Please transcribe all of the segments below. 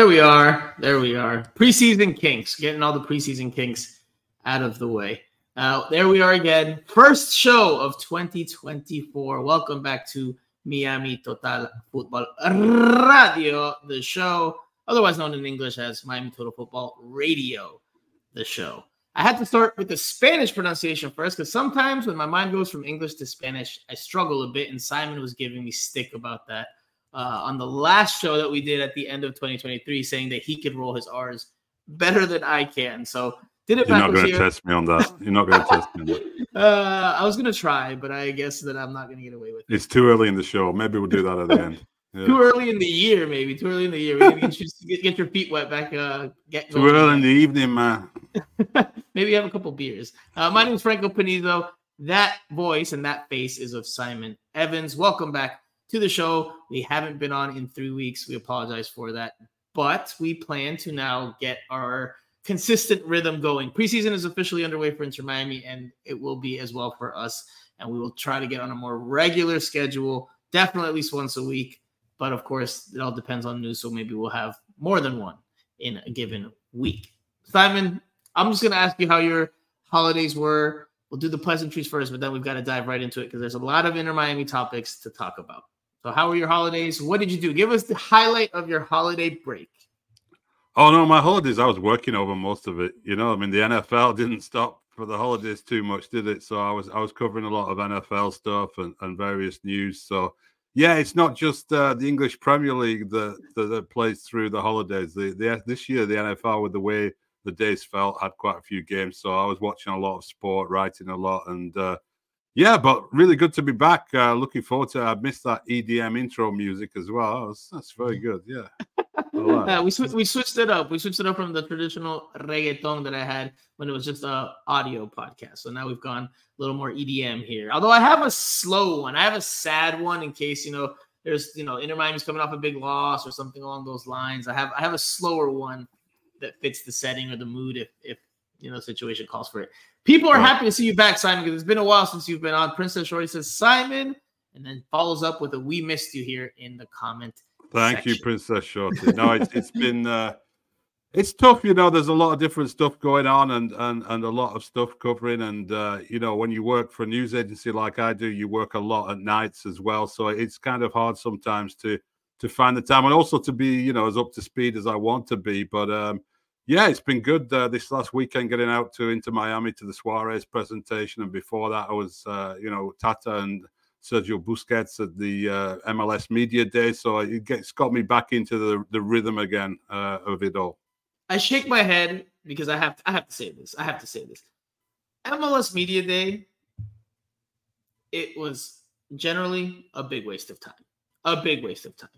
There we are. There we are. Preseason kinks. Getting all the preseason kinks out of the way. Uh, there we are again. First show of 2024. Welcome back to Miami Total Football Radio, the show, otherwise known in English as Miami Total Football Radio, the show. I had to start with the Spanish pronunciation first because sometimes when my mind goes from English to Spanish, I struggle a bit, and Simon was giving me stick about that uh, on the last show that we did at the end of 2023, saying that he could roll his R's better than I can. So did it You're not going to test me on that. You're not going to test me on that. Uh, I was going to try, but I guess that I'm not going to get away with it. It's too early in the show. Maybe we'll do that at the end. Yeah. Too early in the year, maybe. Too early in the year. We need to get, you, get, get your feet wet back. Uh, get Too early in the evening, man. maybe have a couple beers. Uh, my name is Franco Panizo. That voice and that face is of Simon Evans. Welcome back to the show. We haven't been on in three weeks. We apologize for that. But we plan to now get our consistent rhythm going. Preseason is officially underway for Inter Miami, and it will be as well for us. And we will try to get on a more regular schedule, definitely at least once a week. But of course, it all depends on news. So maybe we'll have more than one in a given week. Simon, I'm just going to ask you how your holidays were. We'll do the pleasantries first, but then we've got to dive right into it because there's a lot of Inter Miami topics to talk about. So, how were your holidays? What did you do? Give us the highlight of your holiday break. Oh no, my holidays I was working over most of it. You know, I mean the NFL didn't stop for the holidays too much, did it? So I was I was covering a lot of NFL stuff and, and various news. So yeah, it's not just uh, the English Premier League that, that, that plays through the holidays. The, the this year the NFL with the way the days felt had quite a few games. So I was watching a lot of sport, writing a lot, and uh, yeah, but really good to be back. Uh, looking forward to. I missed that EDM intro music as well. That was, that's very good. Yeah. yeah, we sw- we switched it up. We switched it up from the traditional reggaeton that I had when it was just a audio podcast. So now we've gone a little more EDM here. Although I have a slow one, I have a sad one in case you know there's you know Inter Miami's coming off a big loss or something along those lines. I have I have a slower one that fits the setting or the mood if if you know situation calls for it. People are happy to see you back, Simon, because it's been a while since you've been on. Princess Shorty says Simon, and then follows up with a "We missed you" here in the comment Thank section. you, Princess Shorty. No, it's, it's been uh, it's tough. You know, there's a lot of different stuff going on, and and and a lot of stuff covering. And uh, you know, when you work for a news agency like I do, you work a lot at nights as well. So it's kind of hard sometimes to to find the time, and also to be you know as up to speed as I want to be. But um, yeah, it's been good uh, this last weekend getting out to Inter Miami to the Suarez presentation, and before that I was uh, you know Tata and Sergio Busquets at the uh, MLS Media Day. So it gets got me back into the, the rhythm again uh, of it all. I shake my head because I have to, I have to say this. I have to say this. MLS Media Day. It was generally a big waste of time. A big waste of time.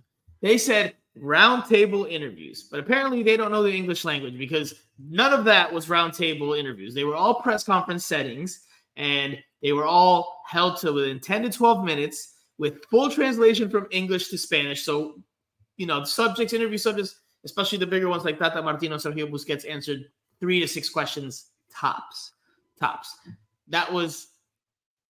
They said roundtable interviews, but apparently they don't know the English language because none of that was roundtable interviews. They were all press conference settings and they were all held to within 10 to 12 minutes with full translation from English to Spanish. So, you know, the subjects, interview subjects, especially the bigger ones like Tata Martino, Sergio Busquets answered three to six questions tops. Tops. That was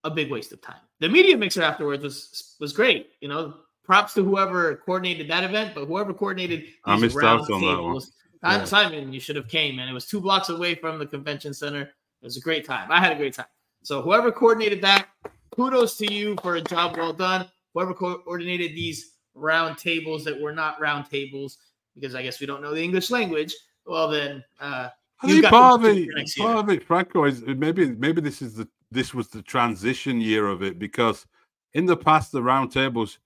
a big waste of time. The media mixer afterwards was was great. You know, props to whoever coordinated that event, but whoever coordinated I missed out on that one. Yeah. Simon, you should have came, and it was two blocks away from the convention center. It was a great time. I had a great time. So whoever coordinated that, kudos to you for a job well done. Whoever coordinated these round tables that were not round tables, because I guess we don't know the English language. Well, then uh, I think part of it, part of it, Franco, is maybe maybe this is the this was the transition year of it because in the past the round tables,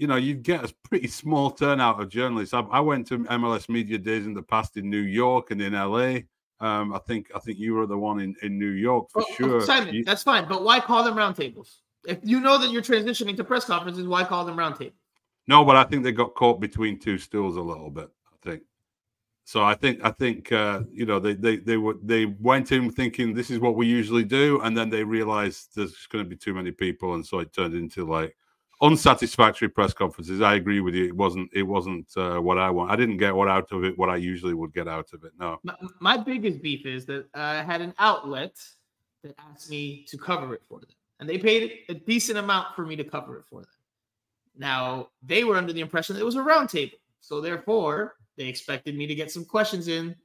you know, you'd get a pretty small turnout of journalists. I, I went to MLS media days in the past in New York and in LA um, I think I think you were the one in, in New York for sure. Simon, you, that's fine, but why call them roundtables? If you know that you're transitioning to press conferences, why call them roundtables? No, but I think they got caught between two stools a little bit. I think. So I think I think uh, you know they they they were they went in thinking this is what we usually do, and then they realized there's going to be too many people, and so it turned into like unsatisfactory press conferences. I agree with you. It wasn't. It wasn't uh, what I want. I didn't get what out of it. What I usually would get out of it. No. My, my biggest beef is that I had an outlet that asked me to cover it for them, and they paid a decent amount for me to cover it for them. Now they were under the impression that it was a roundtable, so therefore they expected me to get some questions in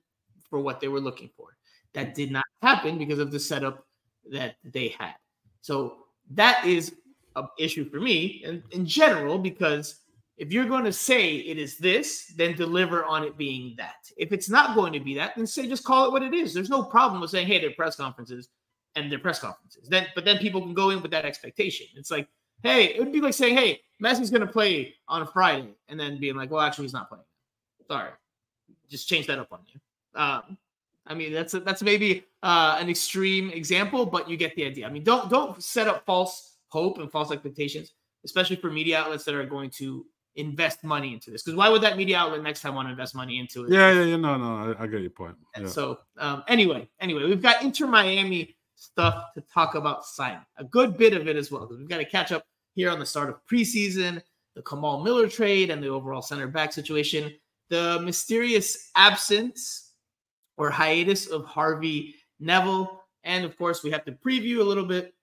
for what they were looking for. That did not happen because of the setup that they had. So that is an issue for me in, in general because if you're going to say it is this, then deliver on it being that. If it's not going to be that, then say just call it what it is. There's no problem with saying, hey, they're press conferences and they're press conferences. Then, but then people can go in with that expectation. It's like, hey, it would be like saying, hey, Messi's going to play on a Friday, and then being like, well, actually, he's not playing. Sorry, just change that up on you. Um, I mean, that's a, that's maybe uh, an extreme example, but you get the idea. I mean, don't don't set up false hope and false expectations, especially for media outlets that are going to invest money into this. Because why would that media outlet next time want to invest money into it? Yeah, yeah, yeah. No, no, I, I get your point. Yeah. So um, anyway, anyway, we've got Inter Miami stuff to talk about signing. A good bit of it as well. We've got to catch up here on the start of preseason, the Kamal Miller trade, and the overall center back situation. The mysterious absence or hiatus of Harvey Neville. And of course, we have to preview a little bit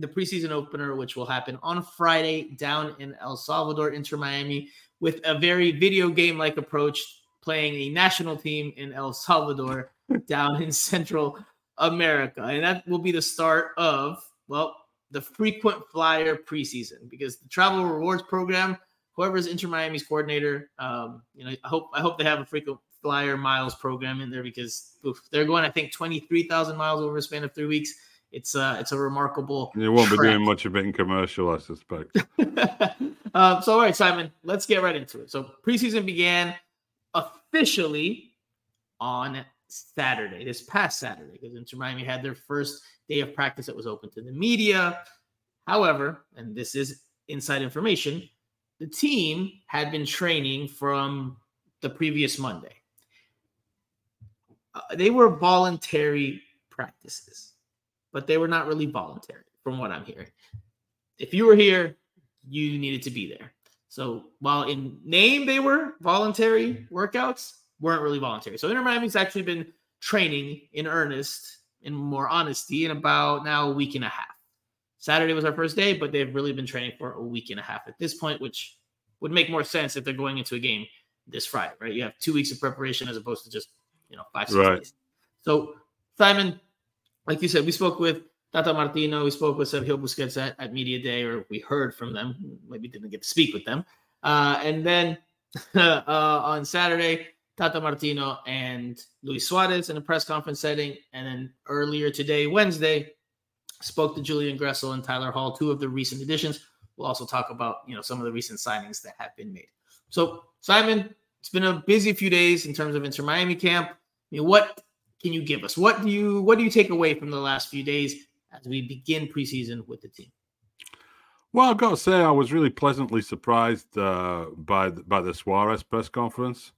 the preseason opener, which will happen on Friday down in El Salvador, Inter Miami, with a very video game like approach, playing a national team in El Salvador down in Central America. And that will be the start of, well, the frequent flyer preseason because the travel rewards program, whoever is Inter Miami's coordinator, um, you know, I hope I hope they have a frequent flyer miles program in there because oof, they're going, I think, 23,000 miles over a span of three weeks it's a it's a remarkable. You won't trek. be doing much of it in commercial, I suspect. um, so all right, Simon, let's get right into it. So preseason began officially on Saturday, this past Saturday, because Inter Miami had their first day of practice that was open to the media. However, and this is inside information, the team had been training from the previous Monday. Uh, they were voluntary practices but they were not really voluntary from what I'm hearing. If you were here, you needed to be there. So while in name they were voluntary workouts, weren't really voluntary. So Inter Miami's actually been training in earnest, in more honesty, in about now a week and a half. Saturday was our first day, but they've really been training for a week and a half at this point, which would make more sense if they're going into a game this Friday, right? You have two weeks of preparation as opposed to just you know five six right. days. So Simon, like you said, we spoke with Tata Martino, we spoke with Sergio Busquets at, at Media Day, or we heard from them. Maybe didn't get to speak with them. Uh, and then uh, on Saturday, Tata Martino and Luis Suarez in a press conference setting. And then earlier today, Wednesday, spoke to Julian Gressel and Tyler Hall, two of the recent additions. We'll also talk about you know some of the recent signings that have been made. So Simon, it's been a busy few days in terms of Inter Miami camp. I mean, what can you give us? What do you what do you take away from the last few days as we begin preseason with the team? Well, I've got to say, I was really pleasantly surprised uh, by by the Suarez press conference.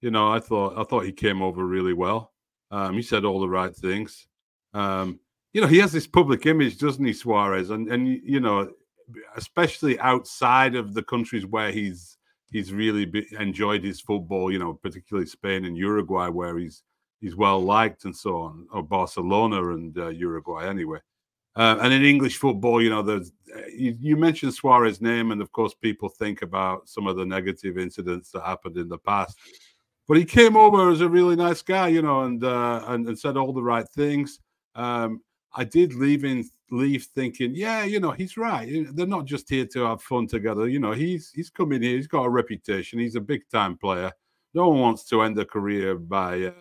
You know, I thought I thought he came over really well. Um, he said all the right things. Um, you know, he has this public image, doesn't he, Suarez? And and you know, especially outside of the countries where he's he's really be, enjoyed his football. You know, particularly Spain and Uruguay, where he's he's well liked and so on, or Barcelona and uh, Uruguay anyway. Uh, and in English football, you know, there's uh, you, you, mentioned Suarez's name, and of course, people think about some of the negative incidents that happened in the past. But he came over as a really nice guy, you know, and uh, and, and said all the right things. Um, I did leave in leave thinking, yeah, you know, he's right. They're not just here to have fun together. You know, he's he's coming here. He's got a reputation. He's a big time player. No one wants to end a career by uh,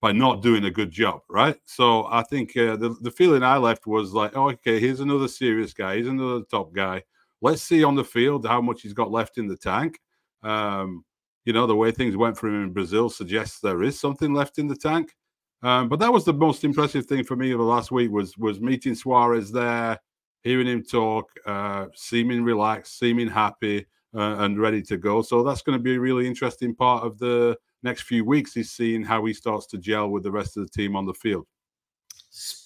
by not doing a good job, right? So I think uh, the the feeling I left was like, oh, okay, here's another serious guy, here's another top guy. Let's see on the field how much he's got left in the tank. Um, you know, the way things went for him in Brazil suggests there is something left in the tank. Um, but that was the most impressive thing for me of the last week was was meeting Suarez there, hearing him talk, uh, seeming relaxed, seeming happy, uh, and ready to go. So that's going to be a really interesting part of the next few weeks is seeing how he starts to gel with the rest of the team on the field.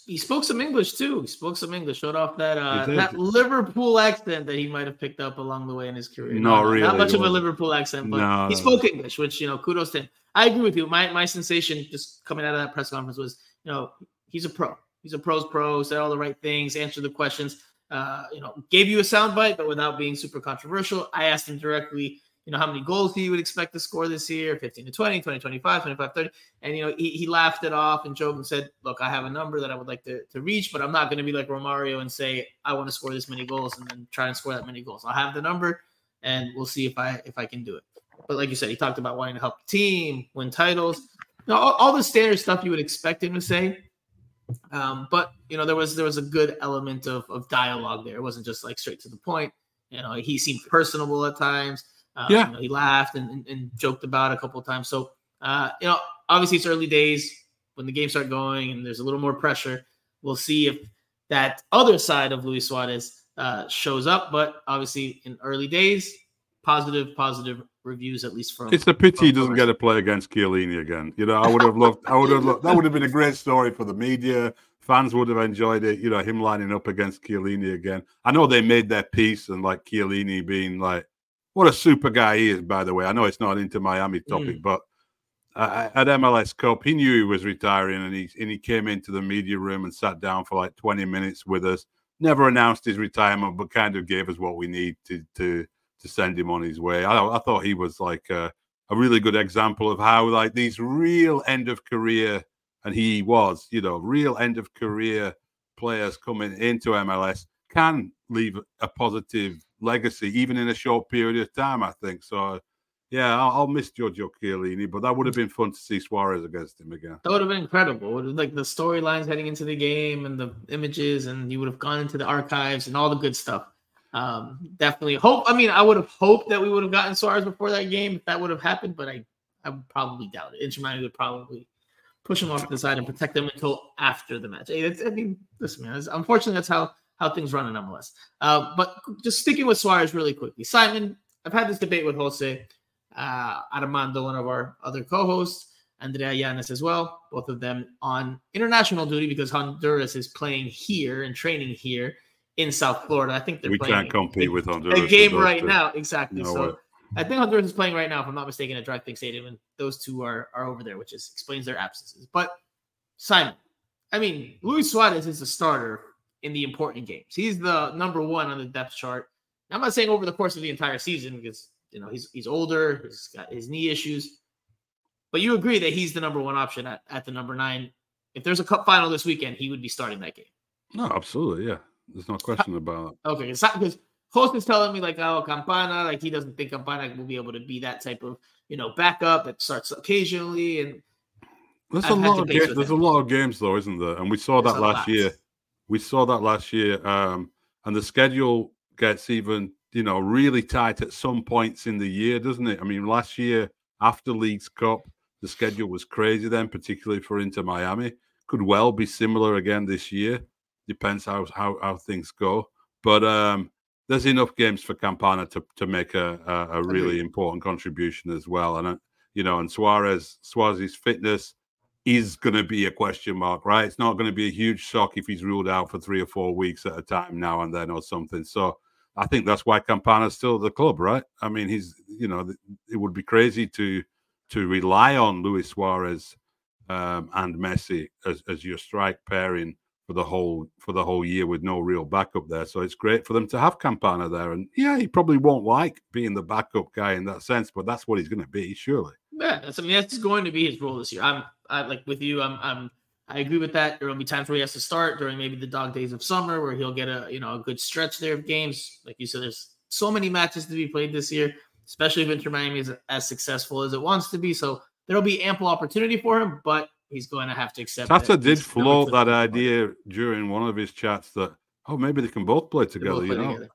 He spoke some English too. He spoke some English. Showed off that uh, that Liverpool accent that he might have picked up along the way in his career. No, not, really, not much of a Liverpool accent, but no, he spoke English, which you know, kudos to him. I agree with you. My my sensation just coming out of that press conference was, you know, he's a pro. He's a pro's pro. Said all the right things, answered the questions. uh, you know, gave you a soundbite, but without being super controversial. I asked him directly, you know, how many goals he would expect to score this year 15 to 20, 20, 25, 25, 30. And, you know, he, he laughed it off and joked and said, Look, I have a number that I would like to, to reach, but I'm not going to be like Romario and say, I want to score this many goals and then try and score that many goals. I'll have the number and we'll see if I if I can do it. But like you said, he talked about wanting to help the team, win titles, you know, all, all the standard stuff you would expect him to say. Um, but you know, there was there was a good element of of dialogue there. It wasn't just like straight to the point. You know, he seemed personable at times. Um, yeah, you know, he laughed and, and, and, joked about a couple of times. So, uh, you know, obviously it's early days when the games start going and there's a little more pressure. We'll see if that other side of Luis Suarez uh, shows up. But obviously, in early days, positive, positive reviews at least from. It's a pity he doesn't get to play against Chiellini again. You know, I would have loved. I would have. Loved, that would have been a great story for the media. Fans would have enjoyed it. You know, him lining up against Chiellini again. I know they made their peace and like Chiellini being like what a super guy he is, by the way. I know it's not Inter Miami topic, mm. but uh, at MLS Cup, he knew he was retiring, and he and he came into the media room and sat down for like 20 minutes with us. Never announced his retirement, but kind of gave us what we need to to to send him on his way. I, I thought he was like a, a really good example of how like these real end of career, and he was, you know, real end of career players coming into MLS can leave a positive legacy, even in a short period of time. I think so. Yeah, I'll, I'll miss Giorgio Chiellini, but that would have been fun to see Suarez against him again. That would have been incredible. Like the storylines heading into the game and the images, and you would have gone into the archives and all the good stuff. Um, definitely hope. I mean, I would have hoped that we would have gotten Suarez before that game if that would have happened, but I, I probably doubt it. Inter Miami would probably push him off to the side and protect them until after the match. Hey, I mean, listen, man. Unfortunately, that's how how things run in MLS. Uh, but just sticking with Suarez really quickly. Simon, I've had this debate with Jose uh, Armando, one of our other co-hosts, Andrea Yanes as well, both of them on international duty because Honduras is playing here and training here in South Florida. I think they're we playing can't compete with Honduras. A game right two. now, exactly. No so way. I think Honduras is playing right now, if I'm not mistaken, at DRV PNK Stadium, and those two are are over there, which is explains their absences. But Simon, I mean, Luis Suarez is a starter in the important games. He's the number one on the depth chart. I'm not saying over the course of the entire season because you know he's he's older, he's got his knee issues. But you agree that he's the number one option at, at the number nine. If there's a cup final this weekend, he would be starting that game. No, absolutely, yeah. There's no question about it. Okay, because Host is telling me like, oh, Campana, like he doesn't think Campana will be able to be that type of you know backup that starts occasionally and. There's I've a lot of games. There's him. a lot of games though, isn't there? And we saw there's that last lot. year we saw that last year, um, and the schedule gets even you know really tight at some points in the year, doesn't it? I mean, last year after Leagues Cup, the schedule was crazy then, particularly for Inter Miami. Could well be similar again this year. Depends how how, how things go. But um, there's enough games for Campana to to make a a, a really important contribution as well. And uh, you know, and Suarez Suarez's fitness is going to be a question mark, right? It's not going to be a huge shock if he's ruled out for three or four weeks at a time now and then or something. So I think that's why Campana's still at the club, right? I mean, he's, you know, it would be crazy to to rely on Luis Suarez um, and Messi as, as your strike pairing for the whole for the whole year with no real backup there. So it's great for them to have Campana there. And yeah, he probably won't like being the backup guy in that sense, but that's what he's going to be, surely. Yeah, that's, I mean that's going to be his role this year. I'm I, like with you. I'm I'm I agree with that. There will be times where he has to start during maybe the dog days of summer, where he'll get a you know a good stretch there of games. Like you said, there's so many matches to be played this year, especially if Inter Miami is as successful as it wants to be. So there will be ample opportunity for him, but he's going to have to accept. Tata did float that idea during one of his chats that oh maybe they can both play together. Both play you know, together.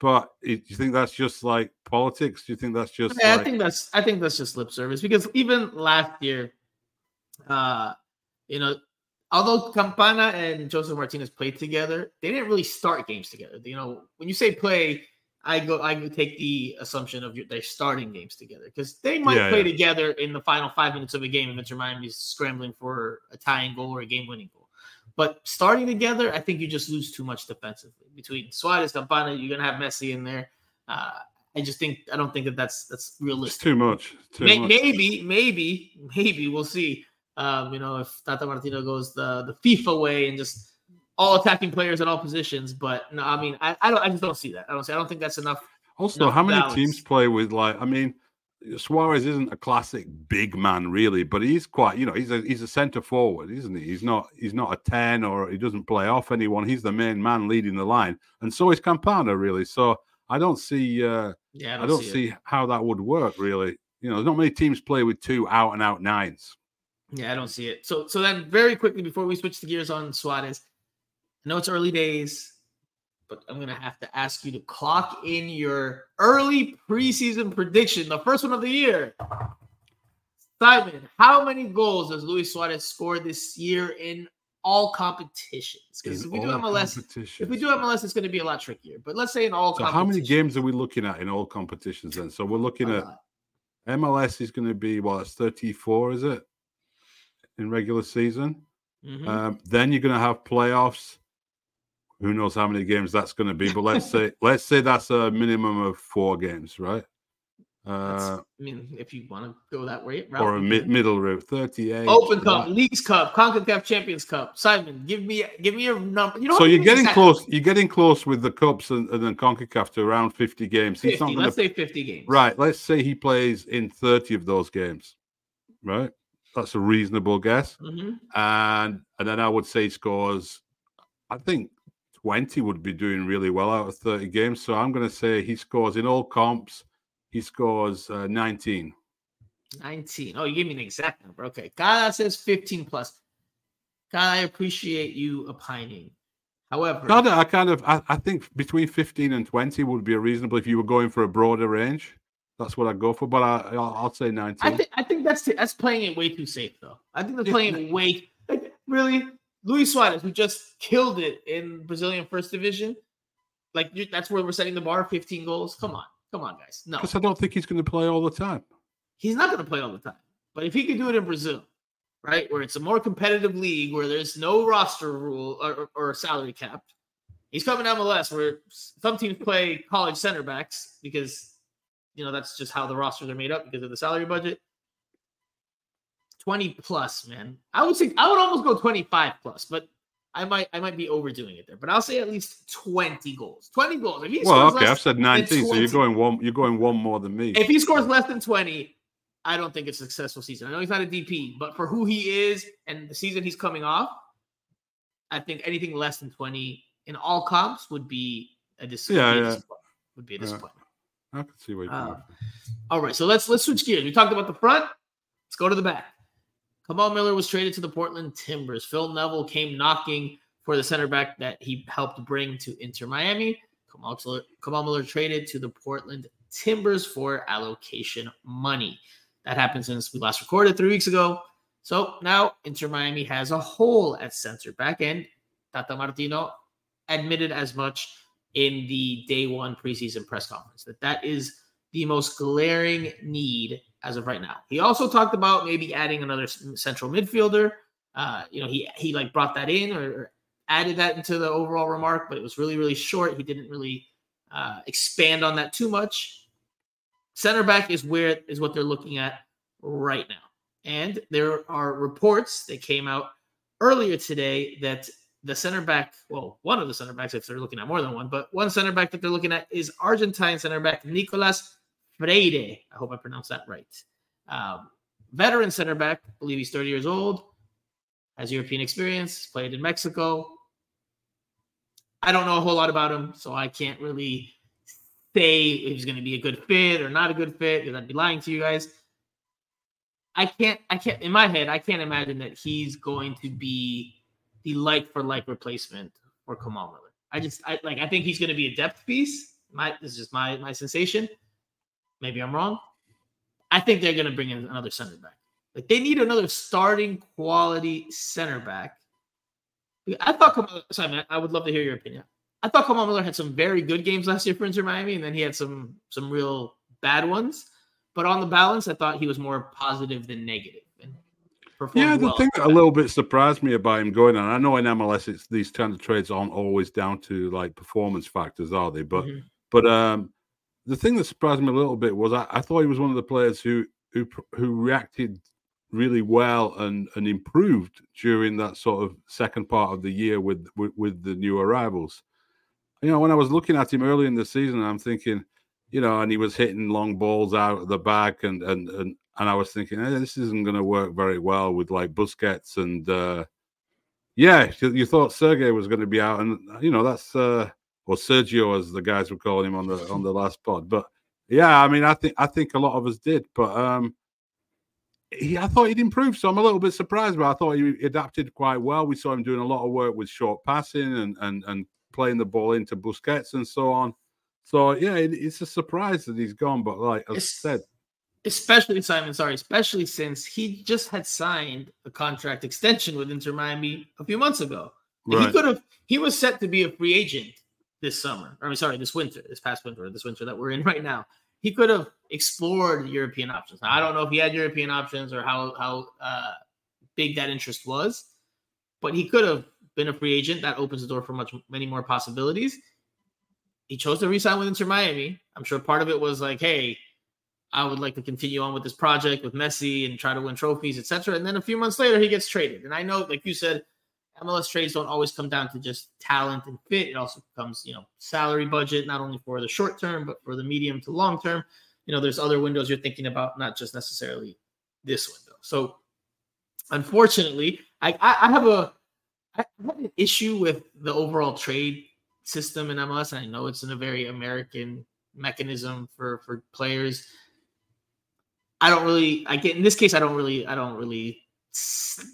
but do you think that's just like politics? Do you think that's just? Yeah, like... I think that's I think that's just lip service because even last year, uh, you know, although Campana and Josef Martinez played together, they didn't really start games together. You know, when you say play, I go I take the assumption of they're starting games together because they might yeah, play yeah. together in the final five minutes of a game if Miami is scrambling for a tying goal or a game winning goal. But starting together, I think you just lose too much defensively between Suarez, Campana. You're gonna have Messi in there. Uh, I just think I don't think that that's that's realistic. It's too much. Too much. Maybe, maybe, maybe we'll see. Um, you know, if Tata Martino goes the the FIFA way and just all attacking players at all positions. But no, I mean, I, I don't. I just don't see that. I don't see. I don't think that's enough. Also, enough how many balance. teams play with like? I mean, Suarez isn't a classic big man, really, but he's quite. You know, he's a he's a centre forward, isn't he? He's not he's not a ten or he doesn't play off anyone. He's the main man leading the line, and so is Campana, really. So I don't see. uh Yeah, I don't see. see how that would work, really. You know, there's not many teams play with two out and out nines. Yeah, I don't see it. So so then very quickly before we switch the gears on Suarez, I know it's early days, but I'm gonna have to ask you to clock in your early preseason prediction, the first one of the year. Simon, how many goals does Luis Suarez score this year in all competitions? Because if we do MLS, if we do MLS, it's going to be a lot trickier. But let's say in all So how many games are we looking at in all competitions then? So we're looking at. MLS is going to be well, it's 34, is it? In regular season. Mhm. Um, then you're going to have playoffs. Who knows how many games that's going to be? But let's say let's say that's a minimum of four games, right? Uh, I mean, if you want to go that way, or a mid- middle route, 38. Open Cup, Right. Leagues Cup, Concacaf Champions Cup. Simon, give me give me a number. You know, So you're getting exact- close. You're getting close with the cups and, and then Concacaf to around 50 games. He's not Let's to say 50 games. right. Let's say he plays in 30 of those games. Right, that's a reasonable guess. Mhm. and and then I would say scores. I think twenty would be doing really well out of thirty games. So I'm going to say he scores in all comps. He scores uh, nineteen. 19. Oh, you gave me an exact number. Okay. God, says 15 plus. God, I appreciate you opining. However, of, I kind of, I, I think between fifteen and twenty would be a reasonable if you were going for a broader range. That's what I'd go for. But I, I'll, I'll say I nineteen. think I think that's that's playing it way too safe though. I think they're playing it way like, really. Luis Suarez, who just killed it in Brazilian First Division, like that's where we're setting the bar. 15 goals. Come on, come on, guys. No, Because I don't think he's going to play all the time. he's not going to play all the time. But if he could do it in Brazil, right, where it's a more competitive league, where there's no roster rule or, or, or salary cap, he's coming to MLS where some teams play college center backs because you know that's just how the rosters are made up because of the salary budget. 20 plus, man. I would say I would almost go 25 plus, but I might I might be overdoing it there. But I'll say at least 20 goals. 20 goals. If he Well, okay, I've said nineteen, so you're going one. You're going one more than me. if he scores less than 20, I don't think it's a successful season. I know he's not a DP, but for who he is and the season he's coming off, I think anything less than 20 in all comps would be a, dis- Yeah, would be a yeah. disappointment. Would be a disappointment. I can see where you're Uh. All right, so let's let's switch gears. We talked about the front. Let's go to the back. Kamal Miller was traded to the Portland Timbers. Phil Neville came knocking for the center back that he helped bring to Inter Miami. Kamal, Kamal Miller traded to the Portland Timbers for allocation money. That happened since we last recorded three weeks ago. So now Inter Miami has a hole at center back, and Tata Martino admitted as much in the day one preseason press conference that that is the most glaring need as of right now. He also talked about maybe adding another central midfielder. Uh, you know, he he like brought that in or, added that into the overall remark, but it was really really short. He didn't really uh, expand on that too much. Center back is where is what they're looking at right now, and there are reports that came out earlier today that the center back, well, one of the center backs, if they're looking at more than one, but one center back that they're looking at is Argentine center back Nicolas Freire. I hope I pronounced that right. Um, veteran center back, I believe he's 30 years old, has European experience, played in Mexico. I don't know a whole lot about him, so I can't really say if he's going to be a good fit or not a good fit because I'd be lying to you guys. I can't, I can't, in my head, I can't imagine that he's going to be the like for like replacement for Kamal Miller. I just, I like, I think he's going to be a depth piece. My, this is just my my sensation. Maybe I'm wrong. I think they're going to bring in another center back. Like they need another starting quality center back. I thought Kamal, sorry, I would love to hear your opinion. I thought Kamal Miller had some very good games last year for Inter Miami, and then he had some some real bad ones. But on the balance, I thought he was more positive than negative. Yeah, the well. thing that a little bit surprised me about him going on, I know in MLS it's these kind of trades aren't always down to like performance factors, are they? But Mhm. but um the thing that surprised me a little bit was I, I thought he was one of the players who who who reacted really well and and improved during that sort of second part of the year with with, with the new arrivals. You know, when I was looking at him early in the season, I'm thinking, you know, and he was hitting long balls out of the back, and and and and I was thinking, hey, this isn't going to work very well with like Busquets and. uh yeah, you thought Sergey was going to be out, and you know that's uh, or Sergio as the guys were calling him on the on the last pod. But yeah, I mean, I think I think a lot of us did, but um, he, I thought he'd improved, so I'm a little bit surprised. But I thought he adapted quite well. We saw him doing a lot of work with short passing and and and playing the ball into Busquets and so on. So yeah, it, it's a surprise that he's gone. But like I said, especially Simon, sorry, especially since he just had signed a contract extension with Inter Miami a few months ago. Right. He could have he was set to be a free agent this summer. I mean, sorry, this winter, this past winter, or this winter that we're in right now. He could have explored European options. Now, I don't know if he had European options or how how uh, big that interest was, but he could have been a free agent. That opens the door for much many more possibilities. He chose to resign with Inter Miami. I'm sure part of it was like, hey, I would like to continue on with this project with Messi and try to win trophies, etc. And then a few months later, he gets traded. And I know, like you said, MLS trades don't always come down to just talent and fit. It also comes, you know, salary budget, not only for the short term, but for the medium to long term. You know, there's other windows you're thinking about, not just necessarily this window. So, unfortunately, I, I, have a I have an issue with the overall trade system in MLS. And I know it's in a very American mechanism for for players. I don't really. I get in this case. I don't really. I don't really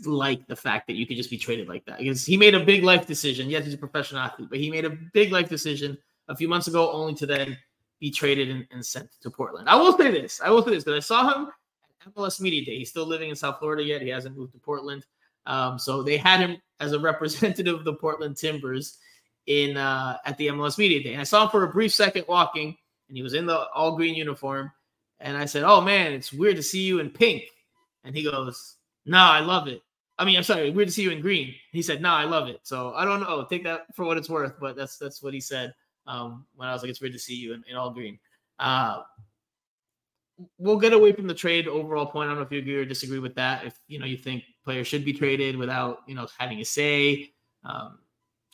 like the fact that you could just be traded like that because he made a big life decision. Yes, he's a professional athlete, but he made a big life decision a few months ago, only to then be traded and, and sent to Portland. I will say this. I will say this because I saw him at MLS Media Day. He's still living in South Florida yet. He hasn't moved to Portland. Um, so they had him as a representative of the Portland Timbers in uh, at the MLS Media Day. And I saw him for a brief second walking, and he was in the all green uniform. And I said, "Oh man, it's weird to see you in pink." And he goes, "No, I love it." I mean, I'm sorry, weird to see you in green. He said, "No, I love it." So I don't know. Take that for what it's worth, but that's that's what he said um, when I was like, "It's weird to see you in, in all green." Uh, we'll get away from the trade overall point. I don't know if you agree or disagree with that. If you know you think players should be traded without you know having a say. Um,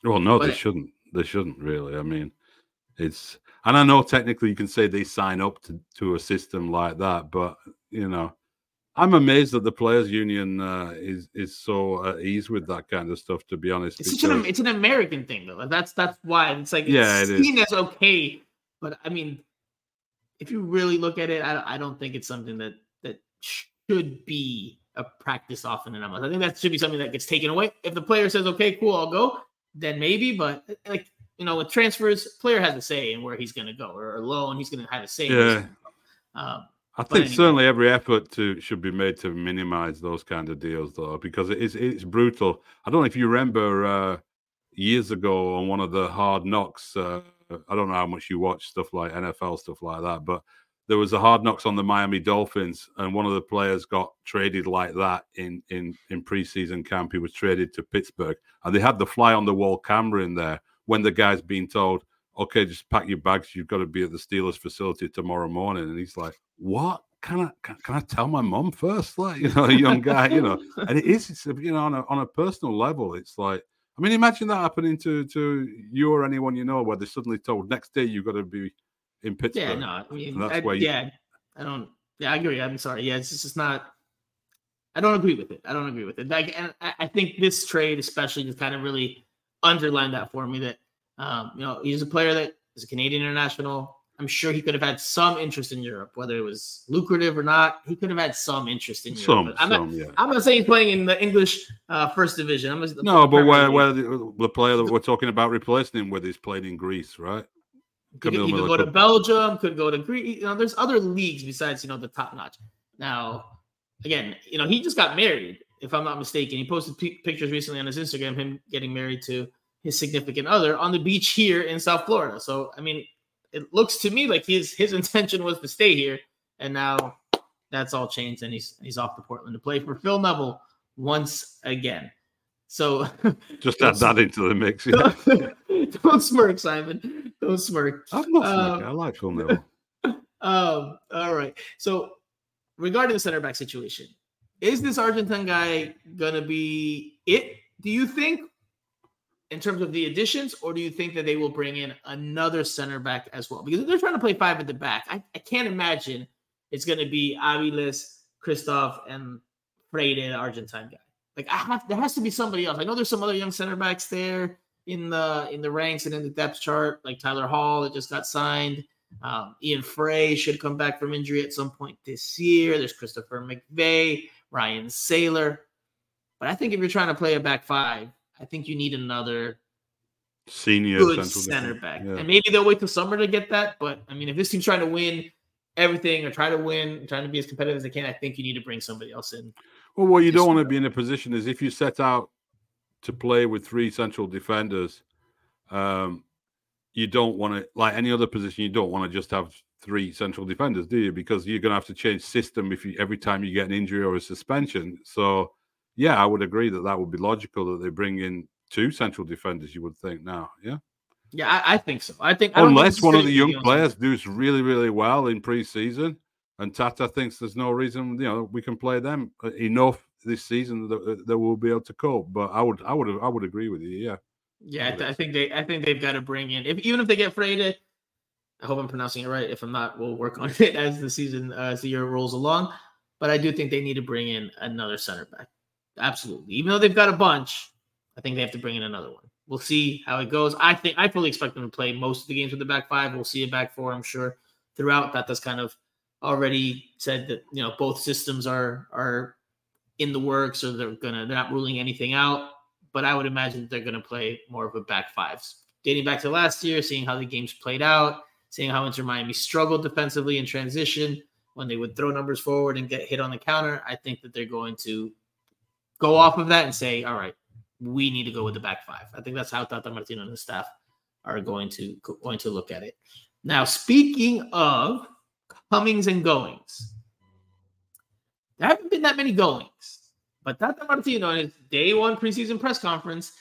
well, no, they shouldn't. They shouldn't really. I mean, it's and I know technically you can say they sign up to, to a system like that, but you know, I'm amazed that the players' union uh, is is so at ease with that kind of stuff. To be honest, it's an it's an American thing though. That's that's why it's like it's yeah, it seen is. as okay. But I mean, if you really look at it, I, I don't think it's something that that should be a practice often in MLS. I think that should be something that gets taken away. If the player says, "Okay, cool, I'll go," then maybe. But like you know, with transfers, player has a say in where he's going to go, or a loan, he's going to have a say. Yeah. Um, I think anyway. certainly every effort to should be made to minimize those kind of deals, though, because it is it's brutal. I don't know if you remember uh, years ago on one of the hard knocks. Uh, I don't know how much you watch stuff like NFL stuff like that, but there was a hard knocks on the Miami Dolphins, and one of the players got traded like that in in in preseason camp. He was traded to Pittsburgh, and they had the fly on the wall camera in there when the guy's being told, okay, just pack your bags. You've got to be at the Steelers facility tomorrow morning. And he's like, what? Can I can, can I tell my mom first? Like, you know, a young guy, you know, and it is, it's, you know, on a, on a personal level, it's like, I mean, imagine that happening to to you or anyone you know, where they're suddenly told next day you've got to be in Pittsburgh. Yeah, no, I mean, that's I, where you, yeah, I don't. Yeah, I agree. I'm sorry. Yeah, it's just not. I don't agree with it. I don't agree with it. Like, and I think this trade, especially, just kind of really underlined that for me that um, you know he's a player that is a Canadian international. I'm sure he could have had some interest in Europe, whether it was lucrative or not. He could have had some interest in some, Europe. I'm, some, not, yeah. I'm not saying he's playing in the English uh, first division. I'm just, no, but where, where the, the, player that we're talking about replacing him with is playing in Greece, right? Could, he could go to Belgium, could go to Greece. You know, there's other leagues besides you know the top notch. Now, again, you know he just got married, if I'm not mistaken. He posted p- pictures recently on his Instagram, him getting married to his significant other on the beach here in South Florida. So I mean, it looks to me like his his intention was to stay here, and now that's all changed, and he's he's off to Portland to play for Phil Neville once again. So just add that into the mix. Yeah. don't smirk, Simon. Don't smirk. I'm not smirking. Um, I like Phil Neville. Um, all right. So regarding the center back situation, is this Argentine guy gonna be it? Do you think, in terms of the additions, or do you think that they will bring in another center back as well? Because they're trying to play five at the back. I, I can't imagine it's gonna be Aviles, Kryvtsov, and Freire, Argentine guy. Like I have, there has to be somebody else. I know there's some other young center backs there in the in the ranks and in the depth chart, like Tyler Hall that just got signed. Um, Ian Fray should come back from injury at some point this year. There's Christopher McVey, Ryan Sailor. But I think if you're trying to play a back five, I think you need another senior good center back. Yeah. And maybe they'll wait till summer to get that. But I mean, if this team's trying to win everything or try to win, trying to be as competitive as they can, I think you need to bring somebody else in. Well, what you don't want to be in a position is if you set out to play with three central defenders, um, you don't want to like any other position. You don't want to just have three central defenders, do you? Because you're going to have to change system if you every time you get an injury or a suspension. So, yeah, I would agree that that would be logical that they bring in two central defenders. You would think now, yeah. Yeah, I, I think so. I think unless think one of the young players does really, really well in preseason, and Tata thinks there's no reason, you know, we can play them uh, enough this season that, that we'll be able to cope. But I would, I would, I would agree with you. Yeah. Yeah, I, I, think they I think they've got to bring in if even if they get Freire, I hope I'm pronouncing it right. If I'm not, we'll work on it as the season uh, as the year rolls along. But I do think they need to bring in another center back. Absolutely. Even though they've got a bunch, I think they have to bring in another one. We'll see how it goes. I think I fully expect them to play most of the games with the back five. We'll see a back four, I'm sure, throughout. That does kind of already said that you know both systems are are in the works or they're gonna they're not ruling anything out but I would imagine they're going to play more of a back five. Dating back to last year, seeing how the games played out, seeing how Inter Miami struggled defensively in transition when they would throw numbers forward and get hit on the counter, I think that they're going to go off of that and say, all right, we need to go with the back five. I think that's how Tata Martino and his staff are going to going to look at it. Now, speaking of comings and goings, there haven't been that many goings. But Tata Martino, in his day one preseason press conference,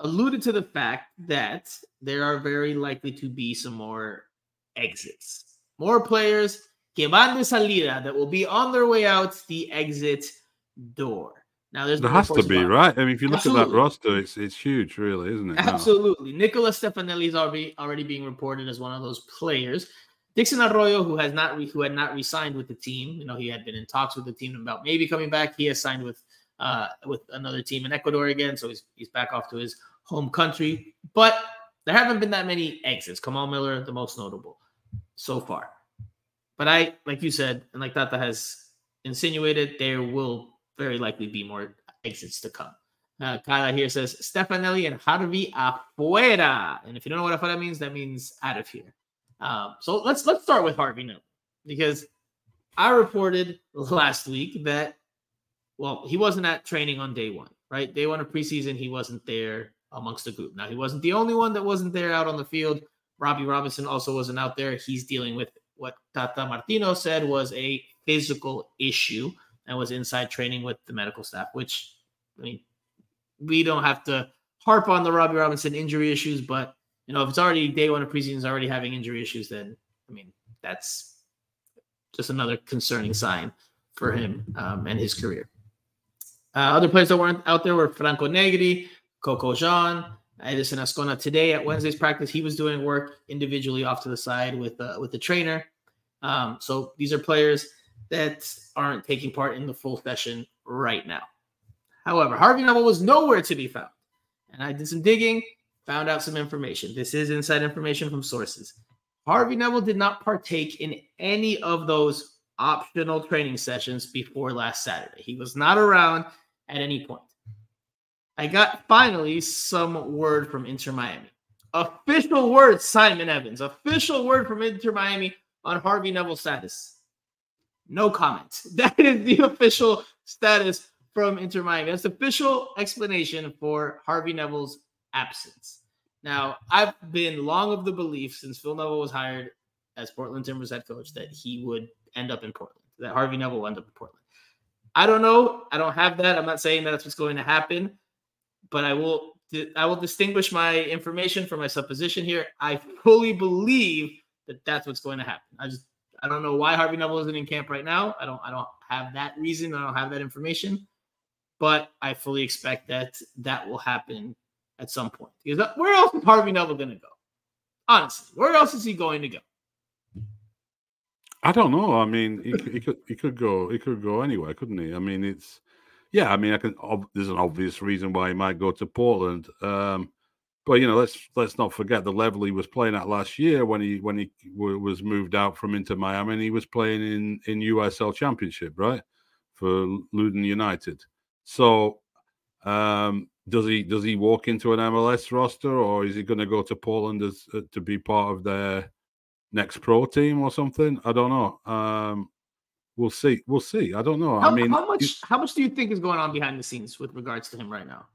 alluded to the fact that there are very likely to be some more exits, more players que van de salida that will be on their way out the exit door. Now, there's there has to be right. I mean, if you look Absolutely. at that roster, it's it's huge, really, isn't it? Absolutely. Nicola Stefanelli is already already being reported as one of those players. Dixon Arroyo, who has not re- who had not re-signed with the team, you know, he had been in talks with the team about maybe coming back. He has signed with uh, with another team in Ecuador again, so he's he's back off to his home country. But there haven't been that many exits. Kamal Miller, the most notable so far. But I, like you said, and like Tata has insinuated, there will very likely be more exits to come. Uh, Kyle here says Stefanelli and Harvey afuera. And if you don't know what afuera means, that means out of here. Um, so let's let's start with Harvey now, because I reported last week that well, he wasn't at training on day one, right? Day one of preseason, he wasn't there amongst the group. Now he wasn't the only one that wasn't there out on the field. Robbie Robinson also wasn't out there. He's dealing with what Tata Martino said was a physical issue and was inside training with the medical staff, which I mean, we don't have to harp on the Robbie Robinson injury issues, but you know, if it's already day one of preseason is already having injury issues, then I mean that's just another concerning sign for him um, and his career. Uh, other players that weren't out there were Franco Negri, Coco Jean, Edison Azcona. Today at Wednesday's practice, he was doing work individually off to the side with uh, with the trainer. Um, so these are players that aren't taking part in the full session right now. However, Harvey Neville was nowhere to be found. And I did some digging found out some information. This is inside information from sources. Harvey Neville did not partake in any of those optional training sessions before last Saturday. He was not around at any point. I got finally some word from Inter Miami. Official word, Simon Evans. Official word from Inter Miami on Harvey Neville's status. No comment. That is the official status from Inter Miami. That's the official explanation for Harvey Neville's absence. Now, I've been long of the belief since Phil Neville was hired as Portland Timbers head coach that he would end up in Portland, that Harvey Neville will end up in Portland. I don't know. I don't have that. I'm not saying that that's what's going to happen, but I will I will distinguish my information from my supposition here. I fully believe that that's what's going to happen. I just I don't know why Harvey Neville isn't in camp right now. I don't I don't have that reason. I don't have that information, but I fully expect that that will happen at some point. Because where else is Harvey Neville going to go? Honestly, where else is he going to go? I don't know. I mean, he, he could he could go he could go anywhere, couldn't he? I mean, it's yeah. I mean, I can. Ob- there's an obvious reason why he might go to Portland. Um, but you know, let's let's not forget the level he was playing at last year when he when he w- was moved out from Inter Miami and he was playing in in USL Championship, right, for Luton United. So, um, does he does he walk into an MLS roster or is he going to go to Portland as uh, to be part of their next pro team or something? I don't know. Um, we'll see. We'll see. I don't know. How, I mean, how much how much do you think is going on behind the scenes with regards to him right now?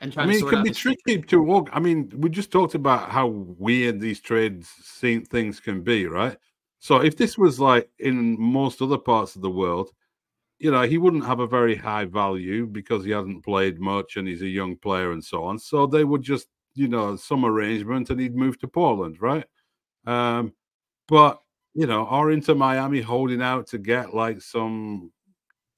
And I mean, it can be tricky to walk. I mean, we just talked about how weird these trades things can be, right? So if this was like in most other parts of the world, you know, he wouldn't have a very high value because he hasn't played much and he's a young player and so on. So they would just, you know, some arrangement and he'd move to Portland, right? Um, but you know, or Inter Miami holding out to get like some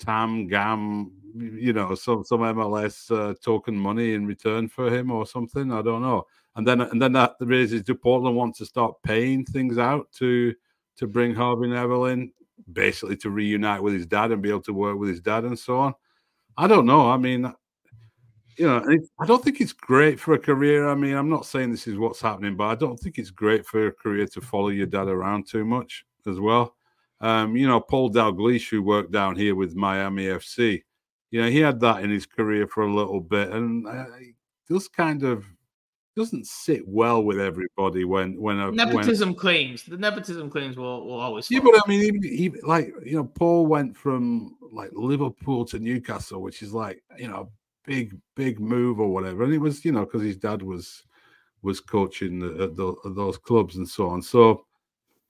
tam gam you know some some MLS uh, token money in return for him or something. I don't know. And then and then that raises do Portland want to start paying things out to to bring Harvey Neville in, basically to reunite with his dad and be able to work with his dad and so on. I don't know. I mean, you know, I don't think it's great for a career. I mean, I'm not saying this is what's happening, but I don't think it's great for a career to follow your dad around too much as well. Um, you know, Paul Dalglish, who worked down here with Miami FC, you know, he had that in his career for a little bit, and uh, just kind of doesn't sit well with everybody when when a nepotism when, claims the nepotism claims will will always yeah but i mean even, even, like you know paul went from like liverpool to newcastle which is like you know a big big move or whatever and it was you know because his dad was was coaching at, the, at those clubs and so on so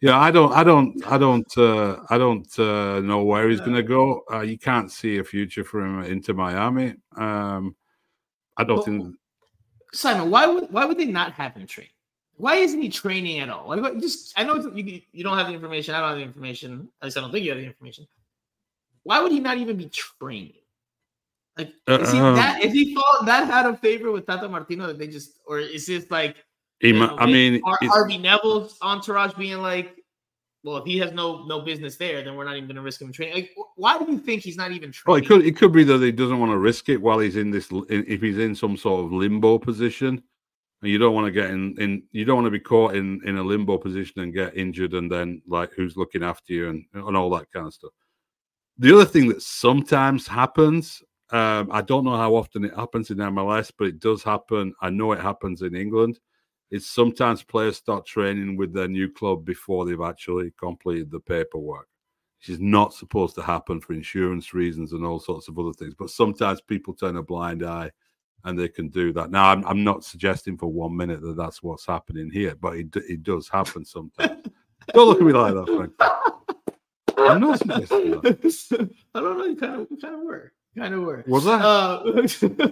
yeah, I don't, I don't, I don't, uh, I don't uh, know where he's going to go. Uh, you can't see a future for him Inter Miami. Um, I don't think. Simon, why would why would they not have him train? Why isn't he training at all? Like, just I know you you don't have the information. I don't have the information. At least I don't think you have the information. Why would he not even be training? Like, is he uh, that is he that out of favor with Tata Martino that they just, or is this like he, know, I mean, Harvey Neville's entourage being like, well, if he has no no business there, then we're not even going to risk him training. Like, why do you think he's not even training? Well, it could it could be that he doesn't want to risk it while he's in this. If he's in some sort of limbo position, and you don't want to get in, in you don't want to be caught in in a limbo position and get injured, and then like who's looking after you and and all that kind of stuff. The other thing that sometimes happens, um, I don't know how often it happens in MLS, but it does happen. I know it happens in England is sometimes players start training with their new club before they've actually completed the paperwork, which is not supposed to happen for insurance reasons and all sorts of other things. But sometimes people turn a blind eye and they can do that. Now, I'm, I'm not suggesting for one minute that that's what's happening here, but it, it does happen sometimes. don't look at me like that, Frank. I'm not suggesting that. I don't know. You kind of, you kind of were kind of were. Was that? Uh,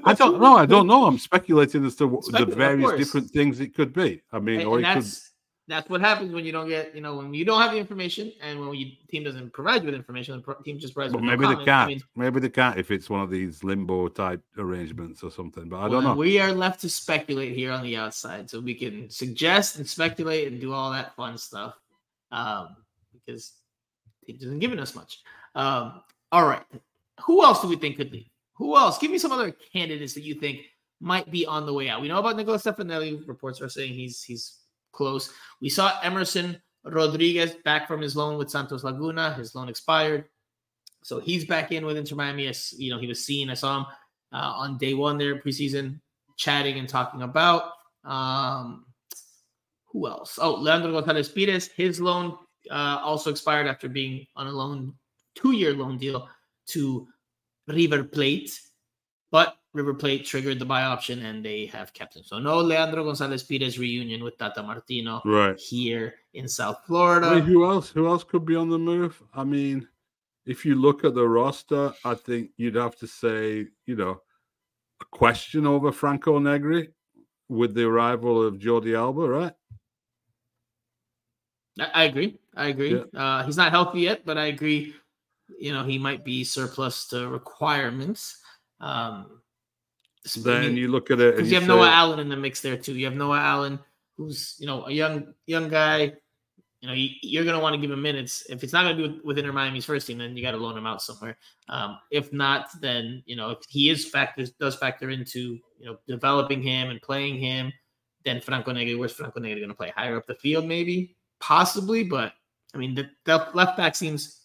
I don't know. I don't know. I'm speculating as to Specul- the various different things it could be. I mean, and, or and it that's, could. That's what happens when you don't get, you know, when you don't have the information, and when your team doesn't provide you with information, the team just provides. But maybe no the cat. I mean, maybe the cat, if it's one of these limbo type arrangements or something. But I well, don't know. We are left to speculate here on the outside, so we can suggest and speculate and do all that fun stuff, um, because team isn't giving us much. Um, all right, who else do we think could leave? Who else? Give me some other candidates that you think might be on the way out. We know about Nicolas Stefanelli. Reports are saying he's he's close. We saw Emerson Rodriguez back from his loan with Santos Laguna. His loan expired, so he's back in with Inter Miami. As You know, he was seen. I saw him uh, on day one there preseason, chatting and talking about. Um, who else? Oh, Leandro Gonzalez Pires. His loan uh, also expired after being on a loan, two-year loan deal to River Plate, but River Plate triggered the buy option and they have kept him. So no Leandro Gonzalez Pires reunion with Tata Martino right here in South Florida. Wait, who else? Who else could be on the move? I mean, if you look at the roster, I think you'd have to say, you know, a question over Franco Negri with the arrival of Jordi Alba, right? I, agree. I agree. Yeah. Uh, he's not healthy yet, but I agree. You know, he might be surplus to requirements. Um, so then I mean, you look at it because you, you, have Noah Allen in the mix there too. You have Noah Allen, who's you know a young young guy. You know, you, are going to want to give him minutes. If it's not going to be with, Inter Miami's first team, then you got to loan him out somewhere. Um, if not, then you know if he is factors does factor into you know developing him and playing him, then Franco Negri. Where's Franco Negri going to play? Higher up the field, maybe, possibly. But I mean, the, the left back seems